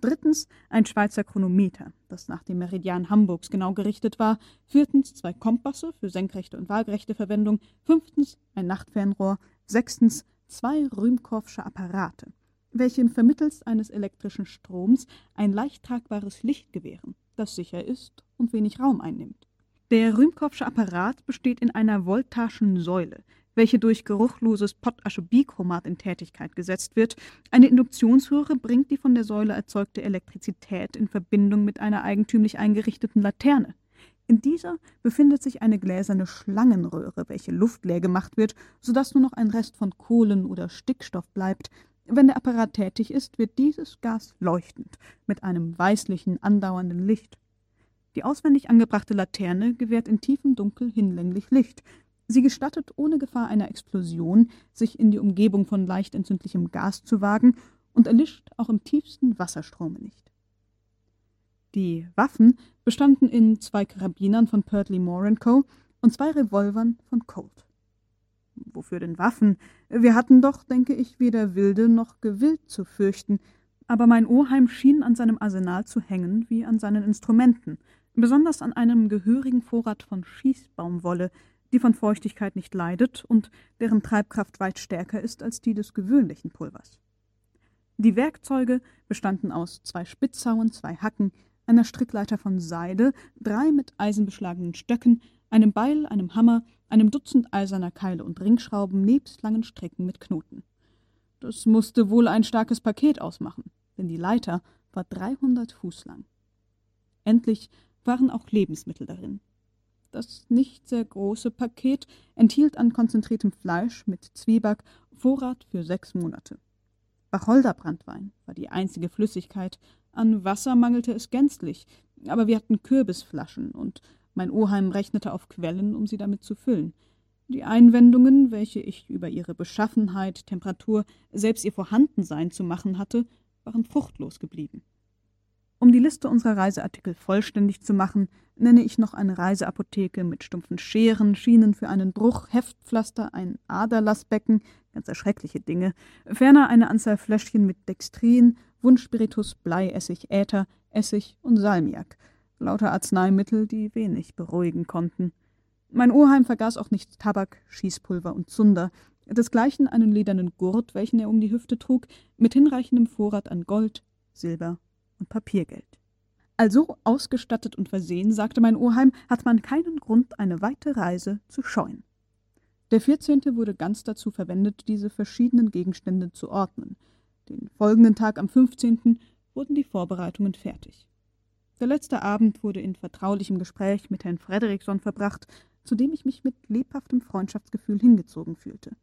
Drittens ein Schweizer Chronometer, das nach dem Meridian Hamburgs genau gerichtet war. Viertens zwei Kompasse für senkrechte und waagerechte Verwendung. Fünftens ein Nachtfernrohr. Sechstens zwei Rühmkorffsche Apparate, welche vermittels eines elektrischen Stroms ein leicht tragbares Licht gewähren, das sicher ist und wenig Raum einnimmt. Der Rühmkorffsche Apparat besteht in einer voltaschen Säule, welche durch geruchloses Potaschebikromat in Tätigkeit gesetzt wird. Eine Induktionsröhre bringt die von der Säule erzeugte Elektrizität in Verbindung mit einer eigentümlich eingerichteten Laterne. In dieser befindet sich eine gläserne Schlangenröhre, welche luftleer gemacht wird, so dass nur noch ein Rest von Kohlen oder Stickstoff bleibt. Wenn der Apparat tätig ist, wird dieses Gas leuchtend, mit einem weißlichen, andauernden Licht. Die auswendig angebrachte Laterne gewährt in tiefem Dunkel hinlänglich Licht, Sie gestattet ohne Gefahr einer Explosion, sich in die Umgebung von leicht entzündlichem Gas zu wagen und erlischt auch im tiefsten Wasserstrome nicht. Die Waffen bestanden in zwei Karabinern von Purtley Moore Co. und zwei Revolvern von Colt. Wofür denn Waffen? Wir hatten doch, denke ich, weder Wilde noch Gewild zu fürchten, aber mein Oheim schien an seinem Arsenal zu hängen wie an seinen Instrumenten, besonders an einem gehörigen Vorrat von Schießbaumwolle, die von Feuchtigkeit nicht leidet und deren Treibkraft weit stärker ist als die des gewöhnlichen Pulvers. Die Werkzeuge bestanden aus zwei Spitzhauen, zwei Hacken, einer Strickleiter von Seide, drei mit Eisen beschlagenen Stöcken, einem Beil, einem Hammer, einem Dutzend eiserner Keile und Ringschrauben nebst langen Stricken mit Knoten. Das musste wohl ein starkes Paket ausmachen, denn die Leiter war dreihundert Fuß lang. Endlich waren auch Lebensmittel darin. Das nicht sehr große Paket enthielt an konzentriertem Fleisch mit Zwieback Vorrat für sechs Monate. Wacholderbranntwein war die einzige Flüssigkeit, an Wasser mangelte es gänzlich, aber wir hatten Kürbisflaschen, und mein Oheim rechnete auf Quellen, um sie damit zu füllen. Die Einwendungen, welche ich über ihre Beschaffenheit, Temperatur, selbst ihr Vorhandensein zu machen hatte, waren fruchtlos geblieben. Um die Liste unserer Reiseartikel vollständig zu machen, nenne ich noch eine Reiseapotheke mit stumpfen Scheren, Schienen für einen Bruch, Heftpflaster, ein Aderlassbecken, ganz erschreckliche Dinge, ferner eine Anzahl Fläschchen mit Dextrin, Wundspiritus, Bleiessig, Äther, Essig und Salmiak, lauter Arzneimittel, die wenig beruhigen konnten. Mein Oheim vergaß auch nicht Tabak, Schießpulver und Zunder, desgleichen einen ledernen Gurt, welchen er um die Hüfte trug, mit hinreichendem Vorrat an Gold, Silber und Papiergeld. Also ausgestattet und versehen, sagte mein Oheim, hat man keinen Grund, eine weite Reise zu scheuen. Der vierzehnte wurde ganz dazu verwendet, diese verschiedenen Gegenstände zu ordnen. Den folgenden Tag am fünfzehnten wurden die Vorbereitungen fertig. Der letzte Abend wurde in vertraulichem Gespräch mit Herrn Frederiksson verbracht, zu dem ich mich mit lebhaftem Freundschaftsgefühl hingezogen fühlte.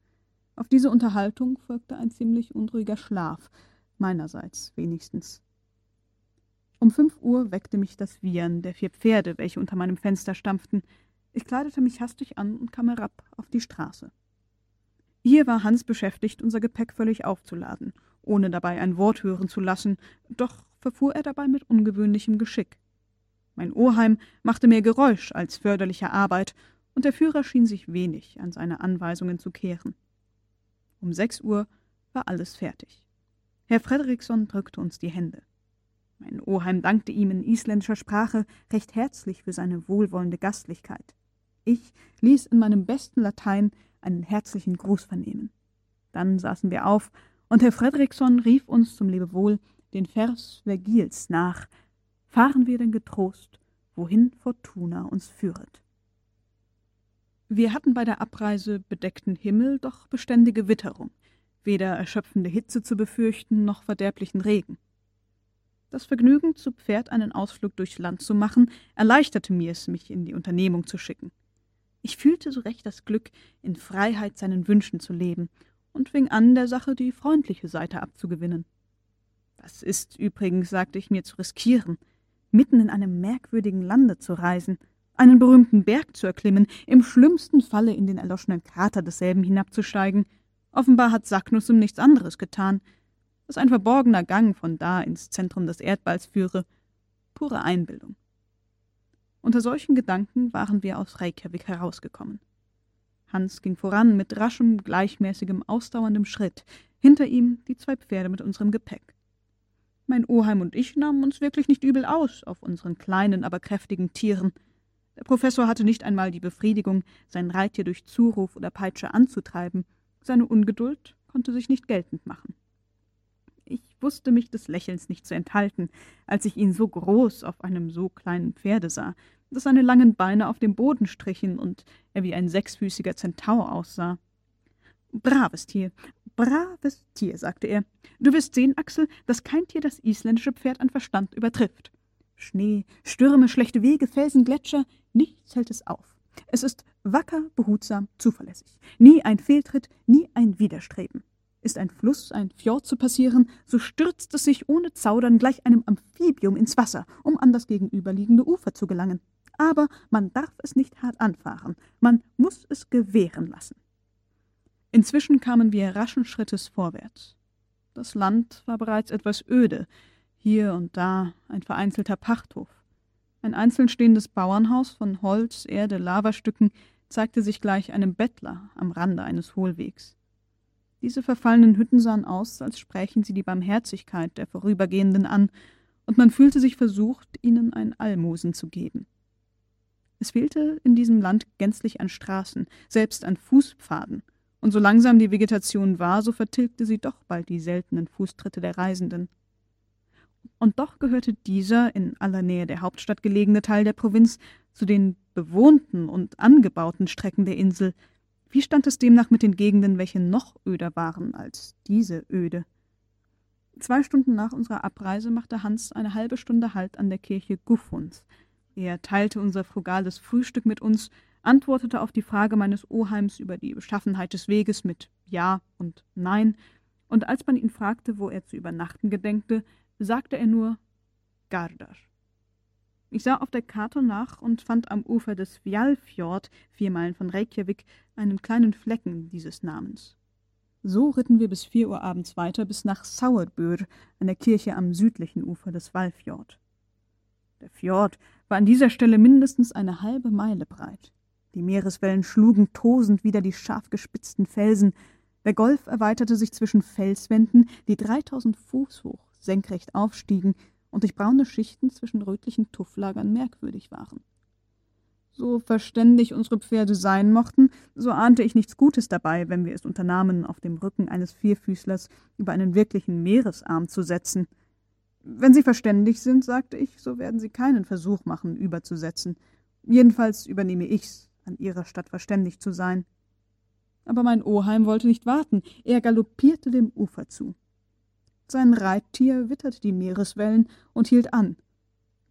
Auf diese Unterhaltung folgte ein ziemlich unruhiger Schlaf, meinerseits wenigstens. Um fünf Uhr weckte mich das Wiehern der vier Pferde, welche unter meinem Fenster stampften. Ich kleidete mich hastig an und kam herab auf die Straße. Hier war Hans beschäftigt, unser Gepäck völlig aufzuladen, ohne dabei ein Wort hören zu lassen, doch verfuhr er dabei mit ungewöhnlichem Geschick. Mein Oheim machte mehr Geräusch als förderliche Arbeit, und der Führer schien sich wenig an seine Anweisungen zu kehren. Um sechs Uhr war alles fertig. Herr Frederiksson drückte uns die Hände. Mein Oheim dankte ihm in isländischer Sprache recht herzlich für seine wohlwollende Gastlichkeit. Ich ließ in meinem besten Latein einen herzlichen Gruß vernehmen. Dann saßen wir auf, und Herr Fredriksson rief uns zum Lebewohl den Vers Vergils nach, fahren wir denn getrost, wohin Fortuna uns führet. Wir hatten bei der Abreise bedeckten Himmel, doch beständige Witterung, weder erschöpfende Hitze zu befürchten, noch verderblichen Regen. Das Vergnügen, zu Pferd einen Ausflug durchs Land zu machen, erleichterte mir es, mich in die Unternehmung zu schicken. Ich fühlte so recht das Glück, in Freiheit seinen Wünschen zu leben, und fing an, der Sache die freundliche Seite abzugewinnen. Was ist übrigens, sagte ich mir, zu riskieren, mitten in einem merkwürdigen Lande zu reisen, einen berühmten Berg zu erklimmen, im schlimmsten Falle in den erloschenen Krater desselben hinabzusteigen. Offenbar hat Saknussem nichts anderes getan, dass ein verborgener Gang von da ins Zentrum des Erdballs führe. Pure Einbildung. Unter solchen Gedanken waren wir aus Reykjavik herausgekommen. Hans ging voran mit raschem, gleichmäßigem, ausdauerndem Schritt, hinter ihm die zwei Pferde mit unserem Gepäck. Mein Oheim und ich nahmen uns wirklich nicht übel aus auf unseren kleinen, aber kräftigen Tieren. Der Professor hatte nicht einmal die Befriedigung, sein Reittier durch Zuruf oder Peitsche anzutreiben. Seine Ungeduld konnte sich nicht geltend machen. Ich wusste mich des Lächelns nicht zu enthalten, als ich ihn so groß auf einem so kleinen Pferde sah, dass seine langen Beine auf dem Boden strichen und er wie ein sechsfüßiger Zentaur aussah. Braves Tier, braves Tier, sagte er. Du wirst sehen, Axel, dass kein Tier das isländische Pferd an Verstand übertrifft. Schnee, Stürme, schlechte Wege, Felsen, Gletscher, nichts hält es auf. Es ist wacker, behutsam, zuverlässig. Nie ein Fehltritt, nie ein Widerstreben. Ist ein Fluss, ein Fjord zu passieren, so stürzt es sich ohne Zaudern gleich einem Amphibium ins Wasser, um an das gegenüberliegende Ufer zu gelangen. Aber man darf es nicht hart anfahren, man muss es gewähren lassen. Inzwischen kamen wir raschen Schrittes vorwärts. Das Land war bereits etwas öde, hier und da ein vereinzelter Pachthof. Ein einzeln stehendes Bauernhaus von Holz, Erde, Lavastücken zeigte sich gleich einem Bettler am Rande eines Hohlwegs. Diese verfallenen Hütten sahen aus, als sprächen sie die Barmherzigkeit der Vorübergehenden an, und man fühlte sich versucht, ihnen ein Almosen zu geben. Es fehlte in diesem Land gänzlich an Straßen, selbst an Fußpfaden, und so langsam die Vegetation war, so vertilgte sie doch bald die seltenen Fußtritte der Reisenden. Und doch gehörte dieser in aller Nähe der Hauptstadt gelegene Teil der Provinz zu den bewohnten und angebauten Strecken der Insel, wie stand es demnach mit den Gegenden, welche noch öder waren als diese öde? Zwei Stunden nach unserer Abreise machte Hans eine halbe Stunde Halt an der Kirche Guffuns. Er teilte unser frugales Frühstück mit uns, antwortete auf die Frage meines Oheims über die Beschaffenheit des Weges mit Ja und Nein, und als man ihn fragte, wo er zu übernachten gedenkte, sagte er nur Gardar. Ich sah auf der Karte nach und fand am Ufer des Fjalfjord, vier Meilen von Reykjavik, einen kleinen Flecken dieses Namens. So ritten wir bis vier Uhr abends weiter bis nach Sauerbür, einer Kirche am südlichen Ufer des Wallfjord. Der Fjord war an dieser Stelle mindestens eine halbe Meile breit. Die Meereswellen schlugen tosend wider die scharf gespitzten Felsen. Der Golf erweiterte sich zwischen Felswänden, die dreitausend Fuß hoch senkrecht aufstiegen und durch braune Schichten zwischen rötlichen Tufflagern merkwürdig waren. So verständig unsere Pferde sein mochten, so ahnte ich nichts Gutes dabei, wenn wir es unternahmen, auf dem Rücken eines Vierfüßlers über einen wirklichen Meeresarm zu setzen. Wenn sie verständig sind, sagte ich, so werden sie keinen Versuch machen, überzusetzen. Jedenfalls übernehme ich's, an ihrer Stadt verständig zu sein. Aber mein Oheim wollte nicht warten, er galoppierte dem Ufer zu. Sein Reittier witterte die Meereswellen und hielt an.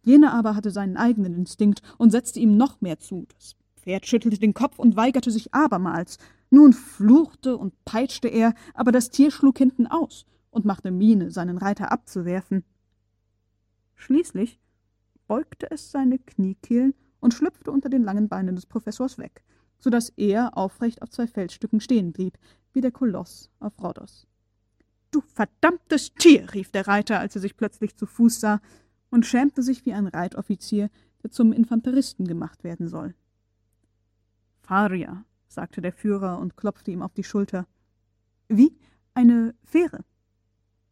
Jener aber hatte seinen eigenen Instinkt und setzte ihm noch mehr zu. Das Pferd schüttelte den Kopf und weigerte sich abermals. Nun fluchte und peitschte er, aber das Tier schlug hinten aus und machte Miene, seinen Reiter abzuwerfen. Schließlich beugte es seine Kniekehlen und schlüpfte unter den langen Beinen des Professors weg, so dass er aufrecht auf zwei Felsstücken stehen blieb, wie der Koloss auf Rhodos. Du verdammtes Tier, rief der Reiter, als er sich plötzlich zu Fuß sah, und schämte sich wie ein Reitoffizier, der zum Infanteristen gemacht werden soll. Faria, sagte der Führer und klopfte ihm auf die Schulter. Wie? Eine Fähre?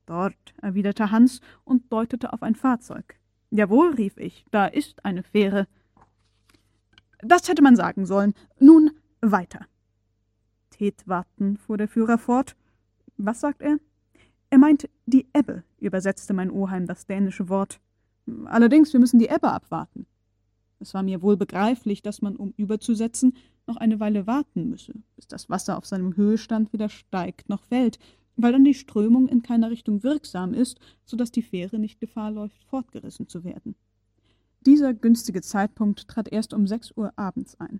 Dort, erwiderte Hans und deutete auf ein Fahrzeug. Jawohl, rief ich, da ist eine Fähre. Das hätte man sagen sollen. Nun weiter. Tät warten, fuhr der Führer fort. Was sagt er? Er meint die Ebbe, übersetzte mein Oheim das dänische Wort. Allerdings, wir müssen die Ebbe abwarten. Es war mir wohl begreiflich, dass man, um überzusetzen, noch eine Weile warten müsse, bis das Wasser auf seinem Höhestand weder steigt noch fällt, weil dann die Strömung in keiner Richtung wirksam ist, so dass die Fähre nicht Gefahr läuft, fortgerissen zu werden. Dieser günstige Zeitpunkt trat erst um sechs Uhr abends ein.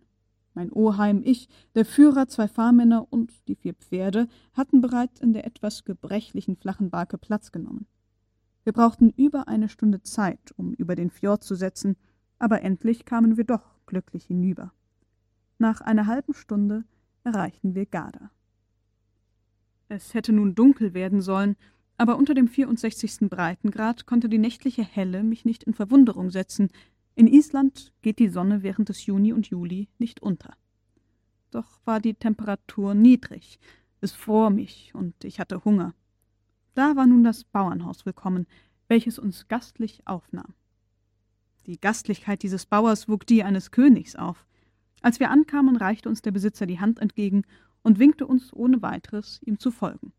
Mein Oheim, ich, der Führer, zwei Fahrmänner und die vier Pferde hatten bereits in der etwas gebrechlichen flachen Barke Platz genommen. Wir brauchten über eine Stunde Zeit, um über den Fjord zu setzen, aber endlich kamen wir doch glücklich hinüber. Nach einer halben Stunde erreichten wir Garda. Es hätte nun dunkel werden sollen, aber unter dem 64. Breitengrad konnte die nächtliche Helle mich nicht in Verwunderung setzen. In Island geht die Sonne während des Juni und Juli nicht unter. Doch war die Temperatur niedrig, es fror mich und ich hatte Hunger. Da war nun das Bauernhaus willkommen, welches uns gastlich aufnahm. Die Gastlichkeit dieses Bauers wog die eines Königs auf. Als wir ankamen, reichte uns der Besitzer die Hand entgegen und winkte uns ohne weiteres, ihm zu folgen.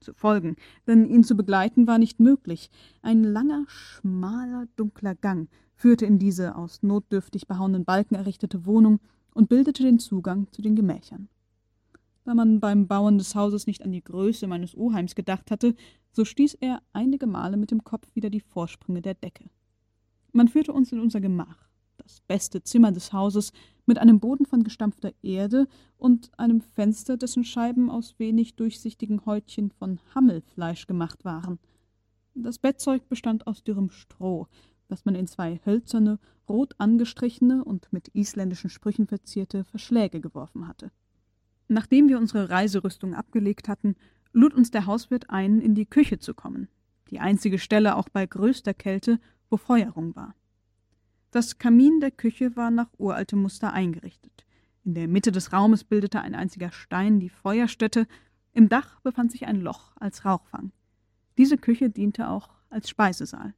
Zu folgen, denn ihn zu begleiten war nicht möglich. Ein langer, schmaler, dunkler Gang führte in diese aus notdürftig behauenen Balken errichtete Wohnung und bildete den Zugang zu den Gemächern. Da man beim Bauen des Hauses nicht an die Größe meines Oheims gedacht hatte, so stieß er einige Male mit dem Kopf wieder die Vorsprünge der Decke. Man führte uns in unser Gemach, das beste Zimmer des Hauses, mit einem Boden von gestampfter Erde und einem Fenster, dessen Scheiben aus wenig durchsichtigen Häutchen von Hammelfleisch gemacht waren. Das Bettzeug bestand aus dürrem Stroh, das man in zwei hölzerne, rot angestrichene und mit isländischen Sprüchen verzierte Verschläge geworfen hatte. Nachdem wir unsere Reiserüstung abgelegt hatten, lud uns der Hauswirt ein, in die Küche zu kommen, die einzige Stelle auch bei größter Kälte, wo Feuerung war. Das Kamin der Küche war nach uraltem Muster eingerichtet. In der Mitte des Raumes bildete ein einziger Stein die Feuerstätte, im Dach befand sich ein Loch als Rauchfang. Diese Küche diente auch als Speisesaal.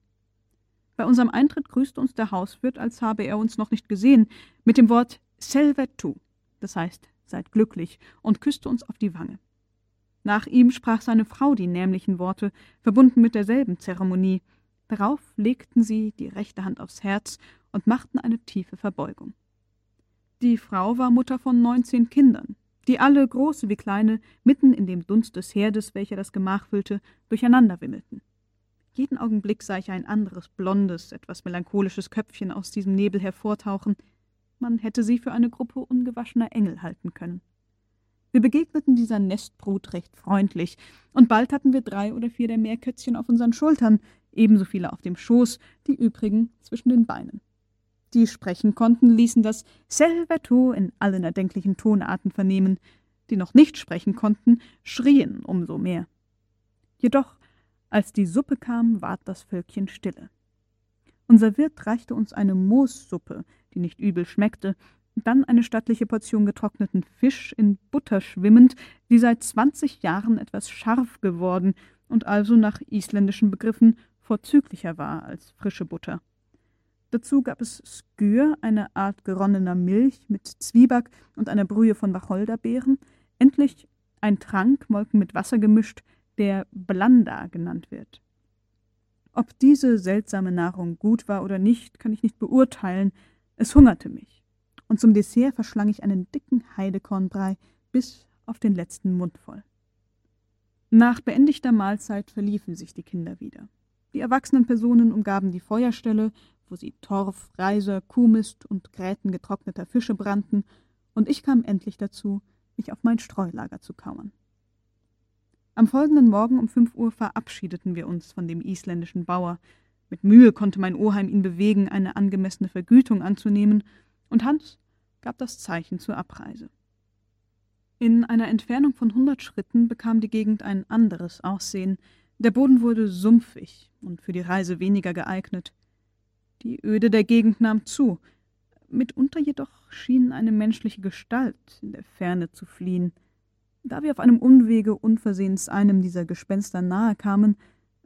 Bei unserem Eintritt grüßte uns der Hauswirt, als habe er uns noch nicht gesehen, mit dem Wort Selvetu, das heißt, seid glücklich, und küsste uns auf die Wange. Nach ihm sprach seine Frau die nämlichen Worte, verbunden mit derselben Zeremonie. Darauf legten sie die rechte Hand aufs Herz und machten eine tiefe Verbeugung. Die Frau war Mutter von neunzehn Kindern, die alle, große wie kleine, mitten in dem Dunst des Herdes, welcher das Gemach füllte, durcheinander wimmelten. Jeden Augenblick sah ich ein anderes, blondes, etwas melancholisches Köpfchen aus diesem Nebel hervortauchen. Man hätte sie für eine Gruppe ungewaschener Engel halten können. Wir begegneten dieser Nestbrut recht freundlich, und bald hatten wir drei oder vier der Meerkötzchen auf unseren Schultern, ebenso viele auf dem Schoß, die übrigen zwischen den Beinen die sprechen konnten, ließen das Selvato in allen erdenklichen Tonarten vernehmen, die noch nicht sprechen konnten, schrien umso mehr. Jedoch, als die Suppe kam, ward das Völkchen stille. Unser Wirt reichte uns eine Moossuppe, die nicht übel schmeckte, dann eine stattliche Portion getrockneten Fisch in Butter schwimmend, die seit zwanzig Jahren etwas scharf geworden und also nach isländischen Begriffen vorzüglicher war als frische Butter. Dazu gab es Skür, eine Art geronnener Milch mit Zwieback und einer Brühe von Wacholderbeeren, endlich ein Trank, Molken mit Wasser gemischt, der Blanda genannt wird. Ob diese seltsame Nahrung gut war oder nicht, kann ich nicht beurteilen, es hungerte mich, und zum Dessert verschlang ich einen dicken Heidekornbrei bis auf den letzten Mund voll. Nach beendigter Mahlzeit verliefen sich die Kinder wieder. Die erwachsenen Personen umgaben die Feuerstelle wo sie Torf, Reiser, Kuhmist und Gräten getrockneter Fische brannten, und ich kam endlich dazu, mich auf mein Streulager zu kauern. Am folgenden Morgen um fünf Uhr verabschiedeten wir uns von dem isländischen Bauer. Mit Mühe konnte mein Oheim ihn bewegen, eine angemessene Vergütung anzunehmen, und Hans gab das Zeichen zur Abreise. In einer Entfernung von hundert Schritten bekam die Gegend ein anderes Aussehen. Der Boden wurde sumpfig und für die Reise weniger geeignet. Die Öde der Gegend nahm zu. Mitunter jedoch schien eine menschliche Gestalt in der Ferne zu fliehen. Da wir auf einem Unwege unversehens einem dieser Gespenster nahe kamen,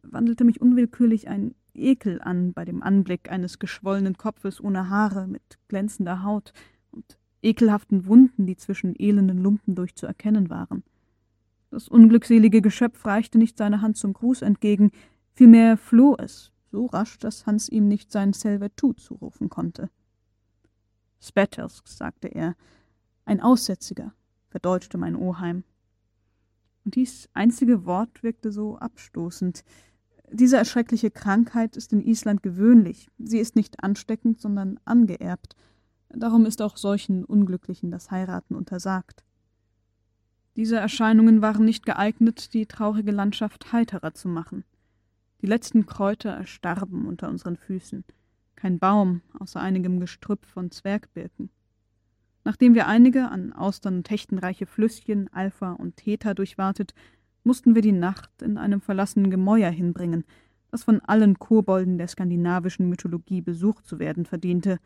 wandelte mich unwillkürlich ein Ekel an bei dem Anblick eines geschwollenen Kopfes ohne Haare mit glänzender Haut und ekelhaften Wunden, die zwischen elenden Lumpen durchzuerkennen waren. Das unglückselige Geschöpf reichte nicht seine Hand zum Gruß entgegen, vielmehr floh es, so rasch, dass Hans ihm nicht sein Selvetu zurufen konnte. Spettelsk, sagte er, ein Aussätziger, verdeutschte mein Oheim. Und dies einzige Wort wirkte so abstoßend. Diese erschreckliche Krankheit ist in Island gewöhnlich. Sie ist nicht ansteckend, sondern angeerbt. Darum ist auch solchen Unglücklichen das Heiraten untersagt. Diese Erscheinungen waren nicht geeignet, die traurige Landschaft heiterer zu machen. Die letzten Kräuter erstarben unter unseren Füßen. Kein Baum, außer einigem Gestrüpp von Zwergbirken. Nachdem wir einige an Austern und Hechten reiche Flüsschen, Alpha und Theta durchwartet, mussten wir die Nacht in einem verlassenen Gemäuer hinbringen, das von allen Kobolden der skandinavischen Mythologie besucht zu werden verdiente.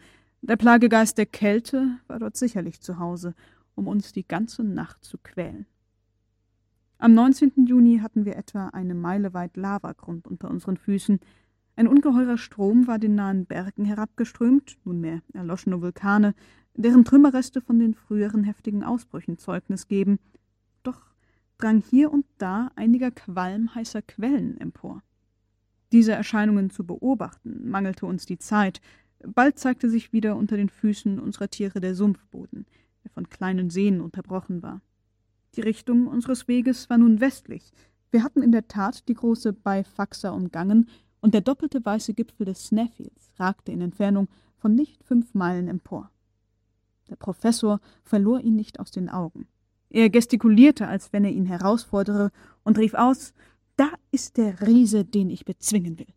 Der Plagegeist der Kälte war dort sicherlich zu Hause, um uns die ganze Nacht zu quälen. Am 19. Juni hatten wir etwa eine Meile weit Lavagrund unter unseren Füßen. Ein ungeheurer Strom war den nahen Bergen herabgeströmt, nunmehr erloschene Vulkane, deren Trümmerreste von den früheren heftigen Ausbrüchen Zeugnis geben. Doch drang hier und da einiger Qualm heißer Quellen empor. Diese Erscheinungen zu beobachten, mangelte uns die Zeit. Bald zeigte sich wieder unter den Füßen unserer Tiere der Sumpfboden, der von kleinen Seen unterbrochen war. Die Richtung unseres Weges war nun westlich. Wir hatten in der Tat die große Beifaxa umgangen, und der doppelte weiße Gipfel des Snæfjells ragte in Entfernung von nicht fünf Meilen empor. Der Professor verlor ihn nicht aus den Augen. Er gestikulierte, als wenn er ihn herausfordere, und rief aus Da ist der Riese, den ich bezwingen will.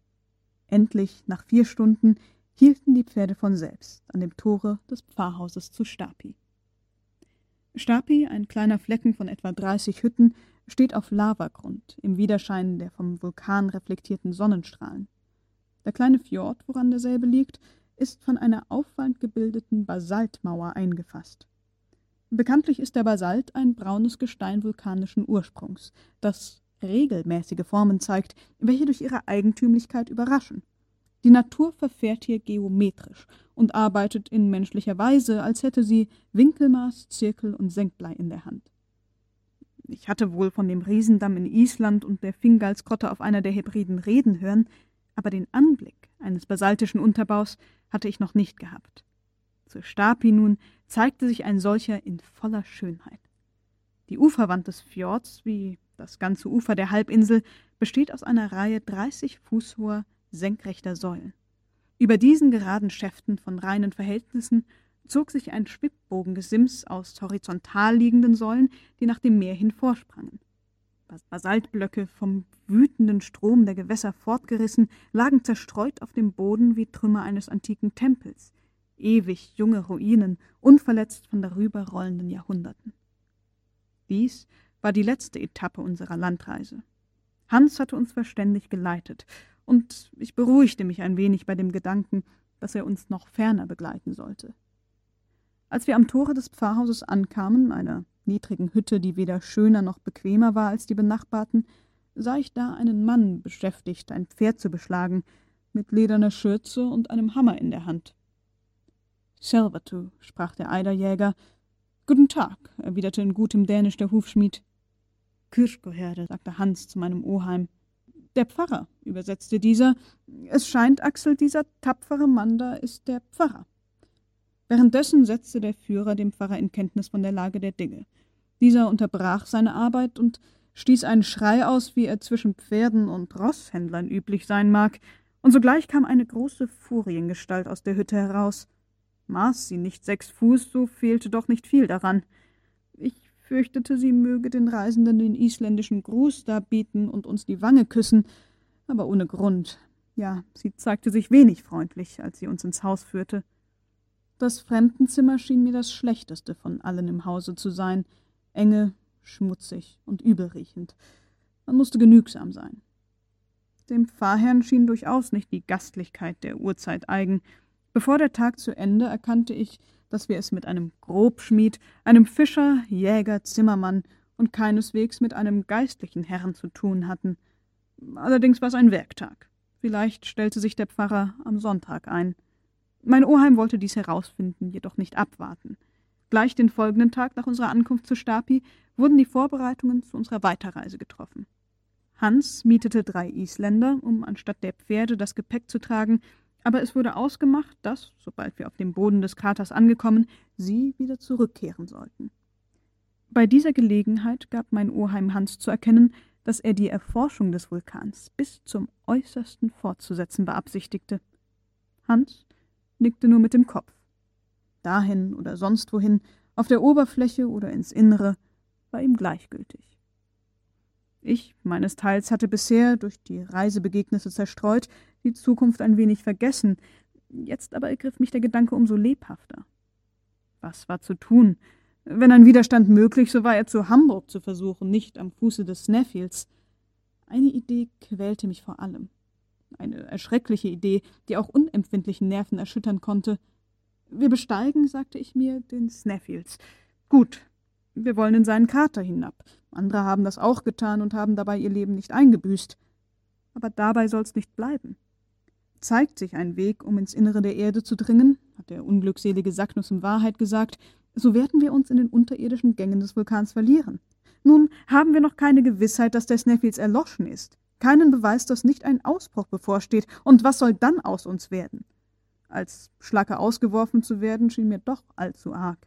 Endlich, nach vier Stunden, hielten die Pferde von selbst an dem Tore des Pfarrhauses zu Stapi. Stapi, ein kleiner Flecken von etwa dreißig Hütten, steht auf Lavagrund, im Widerschein der vom Vulkan reflektierten Sonnenstrahlen. Der kleine Fjord, woran derselbe liegt, ist von einer auffallend gebildeten Basaltmauer eingefasst. Bekanntlich ist der Basalt ein braunes Gestein vulkanischen Ursprungs, das regelmäßige Formen zeigt, welche durch ihre Eigentümlichkeit überraschen. Die Natur verfährt hier geometrisch und arbeitet in menschlicher Weise, als hätte sie Winkelmaß, Zirkel und Senkblei in der Hand. Ich hatte wohl von dem Riesendamm in Island und der Fingalsgrotte auf einer der Hebriden reden hören, aber den Anblick eines basaltischen Unterbaus hatte ich noch nicht gehabt. Zur Stapi nun zeigte sich ein solcher in voller Schönheit. Die Uferwand des Fjords, wie das ganze Ufer der Halbinsel, besteht aus einer Reihe dreißig Fuß hoher senkrechter Säulen. Über diesen geraden Schäften von reinen Verhältnissen zog sich ein Schwibbogengesims aus horizontal liegenden Säulen, die nach dem Meer hin vorsprangen. Basaltblöcke, vom wütenden Strom der Gewässer fortgerissen, lagen zerstreut auf dem Boden wie Trümmer eines antiken Tempels, ewig junge Ruinen, unverletzt von darüber rollenden Jahrhunderten. Dies war die letzte Etappe unserer Landreise. Hans hatte uns verständig geleitet, und ich beruhigte mich ein wenig bei dem Gedanken, dass er uns noch ferner begleiten sollte. Als wir am Tore des Pfarrhauses ankamen, einer niedrigen Hütte, die weder schöner noch bequemer war als die benachbarten, sah ich da einen Mann beschäftigt, ein Pferd zu beschlagen, mit lederner Schürze und einem Hammer in der Hand. Selvatu, sprach der Eiderjäger. Guten Tag, erwiderte in gutem Dänisch der Hufschmied. Kirschkoherde, sagte Hans zu meinem Oheim. Der Pfarrer, übersetzte dieser. Es scheint, Axel, dieser tapfere Mann da ist der Pfarrer. Währenddessen setzte der Führer dem Pfarrer in Kenntnis von der Lage der Dinge. Dieser unterbrach seine Arbeit und stieß einen Schrei aus, wie er zwischen Pferden und Rosshändlern üblich sein mag, und sogleich kam eine große Furiengestalt aus der Hütte heraus. Maß sie nicht sechs Fuß, so fehlte doch nicht viel daran. Ich fürchtete, sie möge den Reisenden den isländischen Gruß darbieten und uns die Wange küssen, aber ohne Grund. Ja, sie zeigte sich wenig freundlich, als sie uns ins Haus führte. Das Fremdenzimmer schien mir das schlechteste von allen im Hause zu sein, enge, schmutzig und übelriechend. Man musste genügsam sein. Dem Pfarrherrn schien durchaus nicht die Gastlichkeit der Urzeit eigen. Bevor der Tag zu Ende erkannte ich, dass wir es mit einem Grobschmied, einem Fischer, Jäger, Zimmermann und keineswegs mit einem geistlichen Herrn zu tun hatten. Allerdings war es ein Werktag. Vielleicht stellte sich der Pfarrer am Sonntag ein. Mein Oheim wollte dies herausfinden, jedoch nicht abwarten. Gleich den folgenden Tag nach unserer Ankunft zu Stapi wurden die Vorbereitungen zu unserer Weiterreise getroffen. Hans mietete drei Isländer, um anstatt der Pferde das Gepäck zu tragen, aber es wurde ausgemacht, dass, sobald wir auf dem Boden des Kraters angekommen, sie wieder zurückkehren sollten. Bei dieser Gelegenheit gab mein Oheim Hans zu erkennen, dass er die Erforschung des Vulkans bis zum äußersten fortzusetzen beabsichtigte. Hans nickte nur mit dem Kopf. Dahin oder sonst wohin, auf der Oberfläche oder ins Innere, war ihm gleichgültig. Ich meines Teils hatte bisher, durch die Reisebegegnisse zerstreut, die Zukunft ein wenig vergessen, jetzt aber ergriff mich der Gedanke umso lebhafter. Was war zu tun? Wenn ein Widerstand möglich, so war er zu Hamburg zu versuchen, nicht am Fuße des Sneffields. Eine Idee quälte mich vor allem. Eine erschreckliche Idee, die auch unempfindlichen Nerven erschüttern konnte. Wir besteigen, sagte ich mir, den Sneffields. Gut, wir wollen in seinen Kater hinab. Andere haben das auch getan und haben dabei ihr Leben nicht eingebüßt. Aber dabei soll's nicht bleiben. Zeigt sich ein Weg, um ins Innere der Erde zu dringen, hat der unglückselige Sacknuss in Wahrheit gesagt, so werden wir uns in den unterirdischen Gängen des Vulkans verlieren. Nun haben wir noch keine Gewissheit, dass der Sneffels erloschen ist, keinen Beweis, dass nicht ein Ausbruch bevorsteht, und was soll dann aus uns werden? Als Schlacke ausgeworfen zu werden, schien mir doch allzu arg.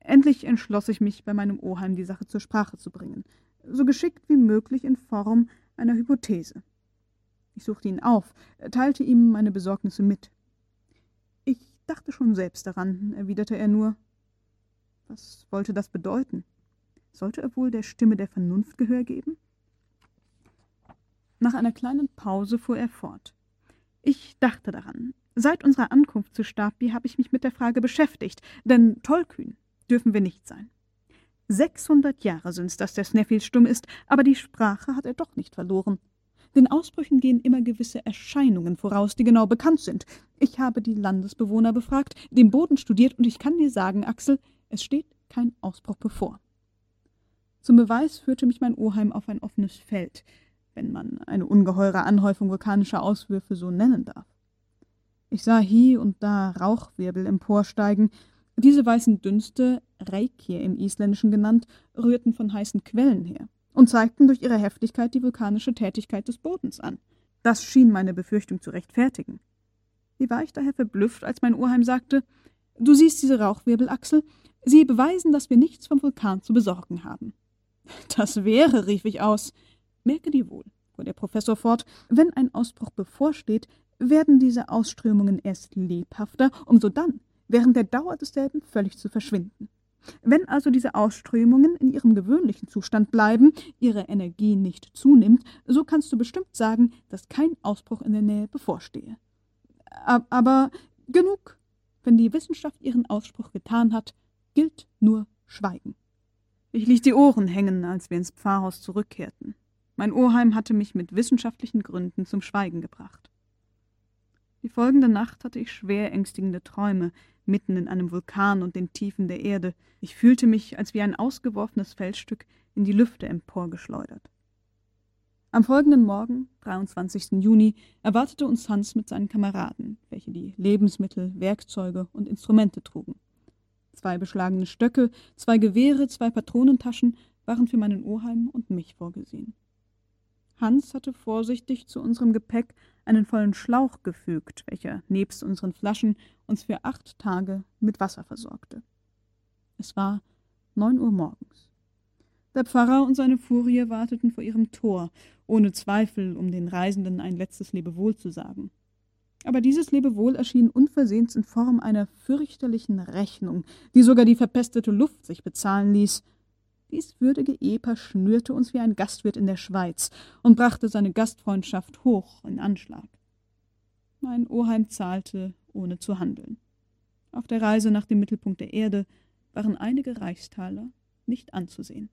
Endlich entschloss ich mich, bei meinem Oheim die Sache zur Sprache zu bringen, so geschickt wie möglich in Form einer Hypothese. Ich suchte ihn auf, teilte ihm meine Besorgnisse mit. Ich dachte schon selbst daran, erwiderte er nur. Was wollte das bedeuten? Sollte er wohl der Stimme der Vernunft Gehör geben? Nach einer kleinen Pause fuhr er fort. Ich dachte daran. Seit unserer Ankunft zu Stapi habe ich mich mit der Frage beschäftigt, denn tollkühn dürfen wir nicht sein. Sechshundert Jahre sind's, dass der Sneffels stumm ist, aber die Sprache hat er doch nicht verloren. Den Ausbrüchen gehen immer gewisse Erscheinungen voraus, die genau bekannt sind. Ich habe die Landesbewohner befragt, den Boden studiert, und ich kann dir sagen, Axel, es steht kein Ausbruch bevor. Zum Beweis führte mich mein Oheim auf ein offenes Feld, wenn man eine ungeheure Anhäufung vulkanischer Auswürfe so nennen darf. Ich sah hie und da Rauchwirbel emporsteigen. Diese weißen Dünste, Reikir im Isländischen genannt, rührten von heißen Quellen her und zeigten durch ihre Heftigkeit die vulkanische Tätigkeit des Bodens an. Das schien meine Befürchtung zu rechtfertigen. Wie war ich daher verblüfft, als mein Oheim sagte, »Du siehst diese Rauchwirbel, Axel? Sie beweisen, dass wir nichts vom Vulkan zu besorgen haben. Das wäre, rief ich aus. Merke dir wohl, fuhr der Professor fort, wenn ein Ausbruch bevorsteht, werden diese Ausströmungen erst lebhafter, um sodann während der Dauer desselben völlig zu verschwinden. Wenn also diese Ausströmungen in ihrem gewöhnlichen Zustand bleiben, ihre Energie nicht zunimmt, so kannst du bestimmt sagen, dass kein Ausbruch in der Nähe bevorstehe. Aber genug. Wenn die Wissenschaft ihren Ausspruch getan hat, gilt nur Schweigen. Ich ließ die Ohren hängen, als wir ins Pfarrhaus zurückkehrten. Mein Oheim hatte mich mit wissenschaftlichen Gründen zum Schweigen gebracht. Die folgende Nacht hatte ich schwer ängstigende Träume, mitten in einem Vulkan und den Tiefen der Erde. Ich fühlte mich, als wie ein ausgeworfenes Felsstück, in die Lüfte emporgeschleudert. Am folgenden Morgen, 23. Juni, erwartete uns Hans mit seinen Kameraden, welche die Lebensmittel, Werkzeuge und Instrumente trugen. Zwei beschlagene Stöcke, zwei Gewehre, zwei Patronentaschen waren für meinen Oheim und mich vorgesehen. Hans hatte vorsichtig zu unserem Gepäck einen vollen Schlauch gefügt, welcher nebst unseren Flaschen uns für acht Tage mit Wasser versorgte. Es war neun Uhr morgens. Der Pfarrer und seine Furie warteten vor ihrem Tor, ohne Zweifel, um den Reisenden ein letztes Lebewohl zu sagen aber dieses Lebewohl erschien unversehens in Form einer fürchterlichen Rechnung, die sogar die verpestete Luft sich bezahlen ließ. Dies würdige Ehepaar schnürte uns wie ein Gastwirt in der Schweiz und brachte seine Gastfreundschaft hoch in Anschlag. Mein Oheim zahlte, ohne zu handeln. Auf der Reise nach dem Mittelpunkt der Erde waren einige Reichstaler nicht anzusehen.